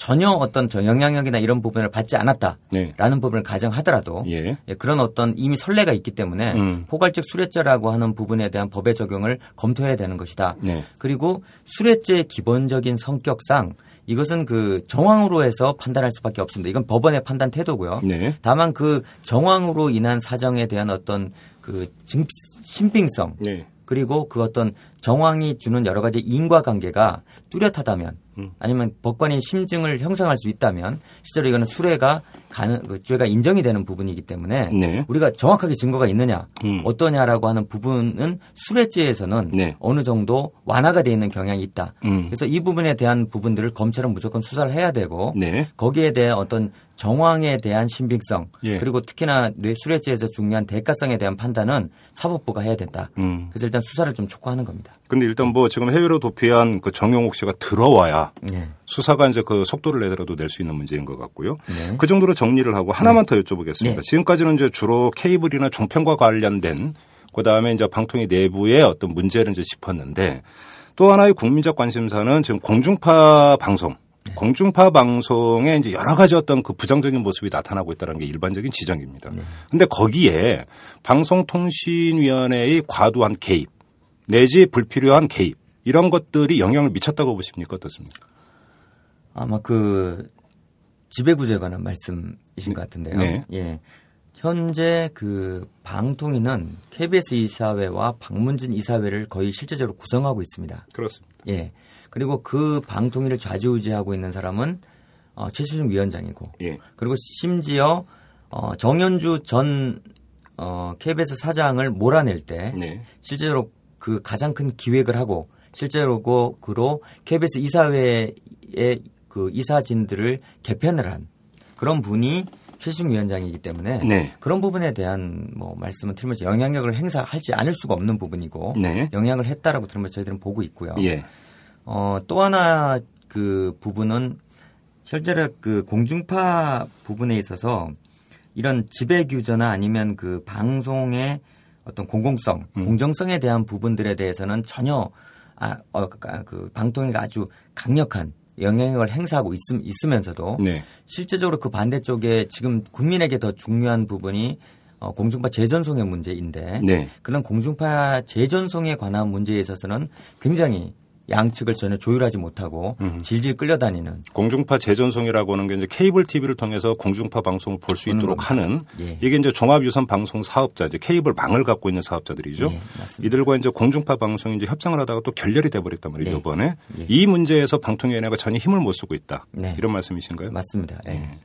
전혀 어떤 저 영향력이나 이런 부분을 받지 않았다라는 네. 부분을 가정하더라도 예. 예, 그런 어떤 이미 선례가 있기 때문에 음. 포괄적 수뢰죄라고 하는 부분에 대한 법의 적용을 검토해야 되는 것이다. 네. 그리고 수뢰죄의 기본적인 성격상 이것은 그 정황으로 해서 판단할 수밖에 없습니다. 이건 법원의 판단 태도고요. 네. 다만 그 정황으로 인한 사정에 대한 어떤 그 증, 신빙성 네. 그리고 그 어떤 정황이 주는 여러 가지 인과관계가 뚜렷하다면 음. 아니면 법관이 심증을 형성할 수 있다면 실제로 이거는 수뢰가 가능 그 죄가 인정이 되는 부분이기 때문에 네. 우리가 정확하게 증거가 있느냐 음. 어떠냐라고 하는 부분은 수뢰죄에서는 네. 어느 정도 완화가 돼 있는 경향이 있다. 음. 그래서 이 부분에 대한 부분들을 검찰은 무조건 수사를 해야 되고 네. 거기에 대한 어떤 정황에 대한 신빙성 예. 그리고 특히나 뇌수뢰죄에서 중요한 대가성에 대한 판단은 사법부가 해야 된다. 음. 그래서 일단 수사를 좀 촉구하는 겁니다. 근데 일단 뭐 지금 해외로 도피한 그 정용욱 씨가 들어와야 네. 수사가 이제 그 속도를 내더라도 낼 수 있는 문제인 것 같고요. 네. 그 정도로 정리를 하고 하나만 더 여쭤보겠습니다. 네. 지금까지는 이제 주로 케이블이나 종편과 관련된 그 다음에 이제 방통위 내부의 어떤 문제를 이제 짚었는데 또 하나의 국민적 관심사는 지금 공중파 방송. 네. 공중파 방송에 이제 여러 가지 어떤 그 부정적인 모습이 나타나고 있다는 게 일반적인 지적입니다. 네. 근데 거기에 방송통신위원회의 과도한 개입 내지 불필요한 개입 이런 것들이 영향을 미쳤다고 보십니까 어떻습니까? 아마 그 지배구조에 관한 말씀이신 것 같은데요. 네. 예. 현재 그 방통위는 KBS 이사회와 박문진 이사회를 거의 실제적으로 구성하고 있습니다. 그렇습니다. 예. 그리고 그 방통위를 좌지우지하고 있는 사람은 어, 최수중 위원장이고 예. 그리고 심지어 어, 정현주 전 어, KBS 사장을 몰아낼 때 네. 실제로 그 가장 큰 기획을 하고 실제로 그로 KBS 이사회의 그 이사진들을 개편을 한 그런 분이 최수중 위원장이기 때문에 네. 그런 부분에 대한 뭐 말씀은 틀림없이 영향력을 행사하지 않을 수가 없는 부분이고 네. 영향을 했다라고 틀림없이 저희들은 보고 있고요. 예. 어, 또 하나 그 부분은 실제로 그 공중파 부분에 있어서 이런 지배 규제나 아니면 그 방송의 어떤 공공성, 음. 공정성에 대한 부분들에 대해서는 전혀 아, 어, 그 방통위가 아주 강력한 영향력을 행사하고 있, 있으면서도 네. 실제적으로 그 반대쪽에 지금 국민에게 더 중요한 부분이 어, 공중파 재전송의 문제인데 네. 그런 공중파 재전송에 관한 문제에 있어서는 굉장히 양측을 전혀 조율하지 못하고 음. 질질 끌려다니는 공중파 재전송이라고 하는 게 이제 케이블 TV를 통해서 공중파 방송을 볼수 보는 있도록 하는 예. 이게 이제 종합유선 방송 사업자 이제 케이블 망을 갖고 있는 사업자들이죠. 예. 이들과 이제 공중파 방송이 이제 협상을 하다가 또 결렬이 돼 버렸단 말이에요. 네. 이번에 예. 이 문제에서 방통위원회가 전혀 힘을 못 쓰고 있다. 네. 이런 말씀이신가요? 맞습니다. 예. 네.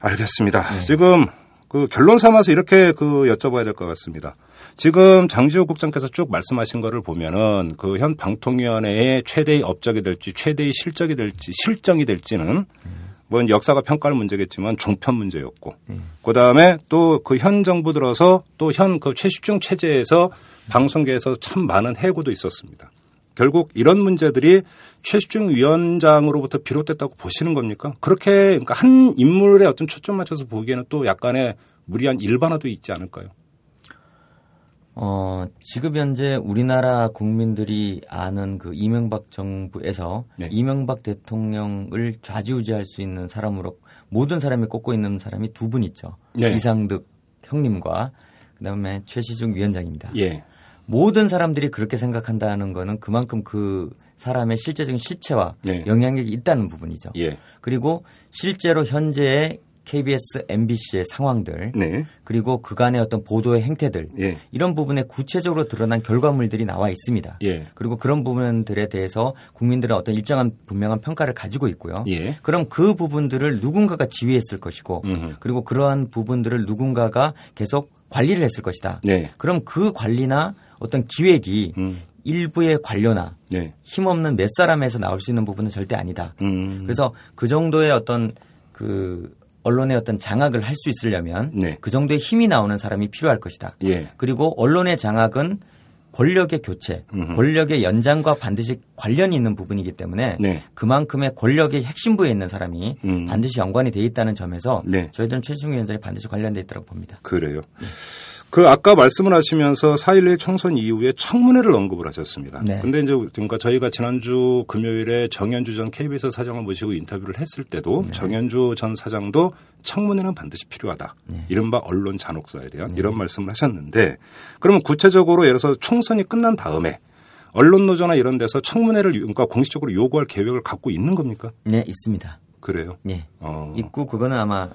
알겠습니다. 지금 그 결론 삼아서 이렇게 그 여쭤봐야 될 것 같습니다. 지금 장지호 국장께서 쭉 말씀하신 거를 보면은 그 현 방통위원회의 최대의 업적이 될지 최대의 실적이 될지 실정이 될지는 뭐 역사가 평가할 문제겠지만 종편 문제였고 그 다음에 또 그 현 정부 들어서 또 현 그 최시중 체제에서 방송계에서 참 많은 해고도 있었습니다. 결국 이런 문제들이 최시중 위원장으로부터 비롯됐다고 보시는 겁니까? 그렇게 그러니까 한 인물에 어떤 초점 맞춰서 보기에는 또 약간의 무리한 일반화도 있지 않을까요? 어, 지금 현재 우리나라 국민들이 아는 그 이명박 정부에서 네. 이명박 대통령을 좌지우지할 수 있는 사람으로 모든 사람이 꼽고 있는 사람이 두 분 있죠. 네. 이상득 형님과 그다음에 최시중 위원장입니다. 예. 모든 사람들이 그렇게 생각한다는 거는 그만큼 그 사람의 실제적인 실체와 네. 영향력이 있다는 부분이죠. 예. 그리고 실제로 현재의 KBS, MBC의 상황들 네. 그리고 그간의 어떤 보도의 행태들 예. 이런 부분에 구체적으로 드러난 결과물들이 나와 있습니다. 예. 그리고 그런 부분들에 대해서 국민들은 어떤 일정한 분명한 평가를 가지고 있고요. 예. 그럼 그 부분들을 누군가가 지휘했을 것이고 음흠. 그리고 그러한 부분들을 누군가가 계속 관리를 했을 것이다. 네. 그럼 그 관리나 어떤 기획이 음. 일부의 관료나 네. 힘없는 몇 사람에서 나올 수 있는 부분은 절대 아니다. 음. 그래서 그 정도의 어떤 그 언론의 어떤 장악을 할 수 있으려면 네. 그 정도의 힘이 나오는 사람이 필요할 것이다. 예. 그리고 언론의 장악은 권력의 교체, 음흠. 권력의 연장과 반드시 관련이 있는 부분이기 때문에 네. 그만큼의 권력의 핵심부에 있는 사람이 음. 반드시 연관이 돼 있다는 점에서 네. 저희들은 최지중 위원장이 반드시 관련돼 있다고 봅니다. 그래요. 그 아까 말씀을 하시면서 4.11 총선 이후에 청문회를 언급을 하셨습니다. 네. 근데 이제 그러니까 저희가 지난주 금요일에 정현주 전 KBS 사장을 모시고 인터뷰를 했을 때도 네. 정현주 전 사장도 청문회는 반드시 필요하다. 네. 이른바 언론 잔혹사에 대한 이런 말씀을 하셨는데 그러면 구체적으로 예를 들어서 총선이 끝난 다음에 언론 노조나 이런 데서 청문회를 그러니까 공식적으로 요구할 계획을 갖고 있는 겁니까? 네, 있습니다. 그래요. 네. 어. 있고 그거는 아마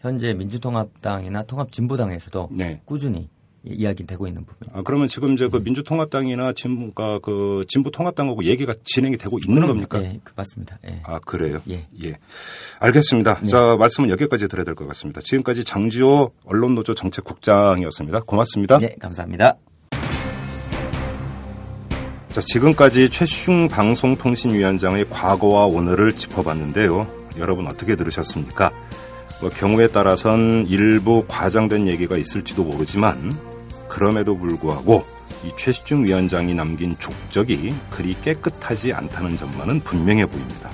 현재 민주통합당이나 통합진보당에서도 네. 꾸준히 이야기되고 있는 부분. 아, 그러면 지금 이제 그 민주통합당이나 진보가 그 진보통합당하고 얘기가 진행이 되고 있는 겁니까? 예, 그 맞습니다. 예. 아, 그래요? 예. 알겠습니다. 자, 말씀은 여기까지 드려야 될 것 같습니다. 지금까지 장지호 언론노조 정책국장이었습니다. 고맙습니다. 네, 감사합니다. 자, 지금까지 최시중 방송통신위원장의 과거와 오늘을 짚어봤는데요. 여러분 어떻게 들으셨습니까? 뭐 경우에 따라선 일부 과장된 얘기가 있을지도 모르지만 그럼에도 불구하고 이 최시중 위원장이 남긴 족적이 그리 깨끗하지 않다는 점만은 분명해 보입니다.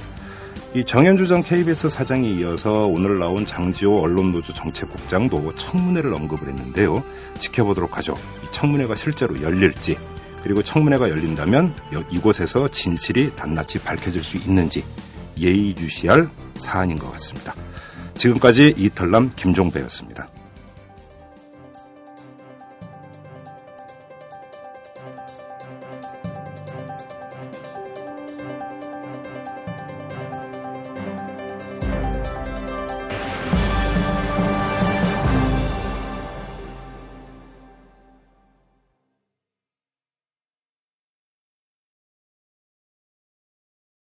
이 정현주 전 KBS 사장이 이어서 오늘 나온 장지호 언론노조 정책국장도 청문회를 언급을 했는데요. 지켜보도록 하죠. 이 청문회가 실제로 열릴지 그리고 청문회가 열린다면 여- 이곳에서 진실이 낱낱이 밝혀질 수 있는지 예의주시할 사안인 것 같습니다. 지금까지 이털남 김종배였습니다.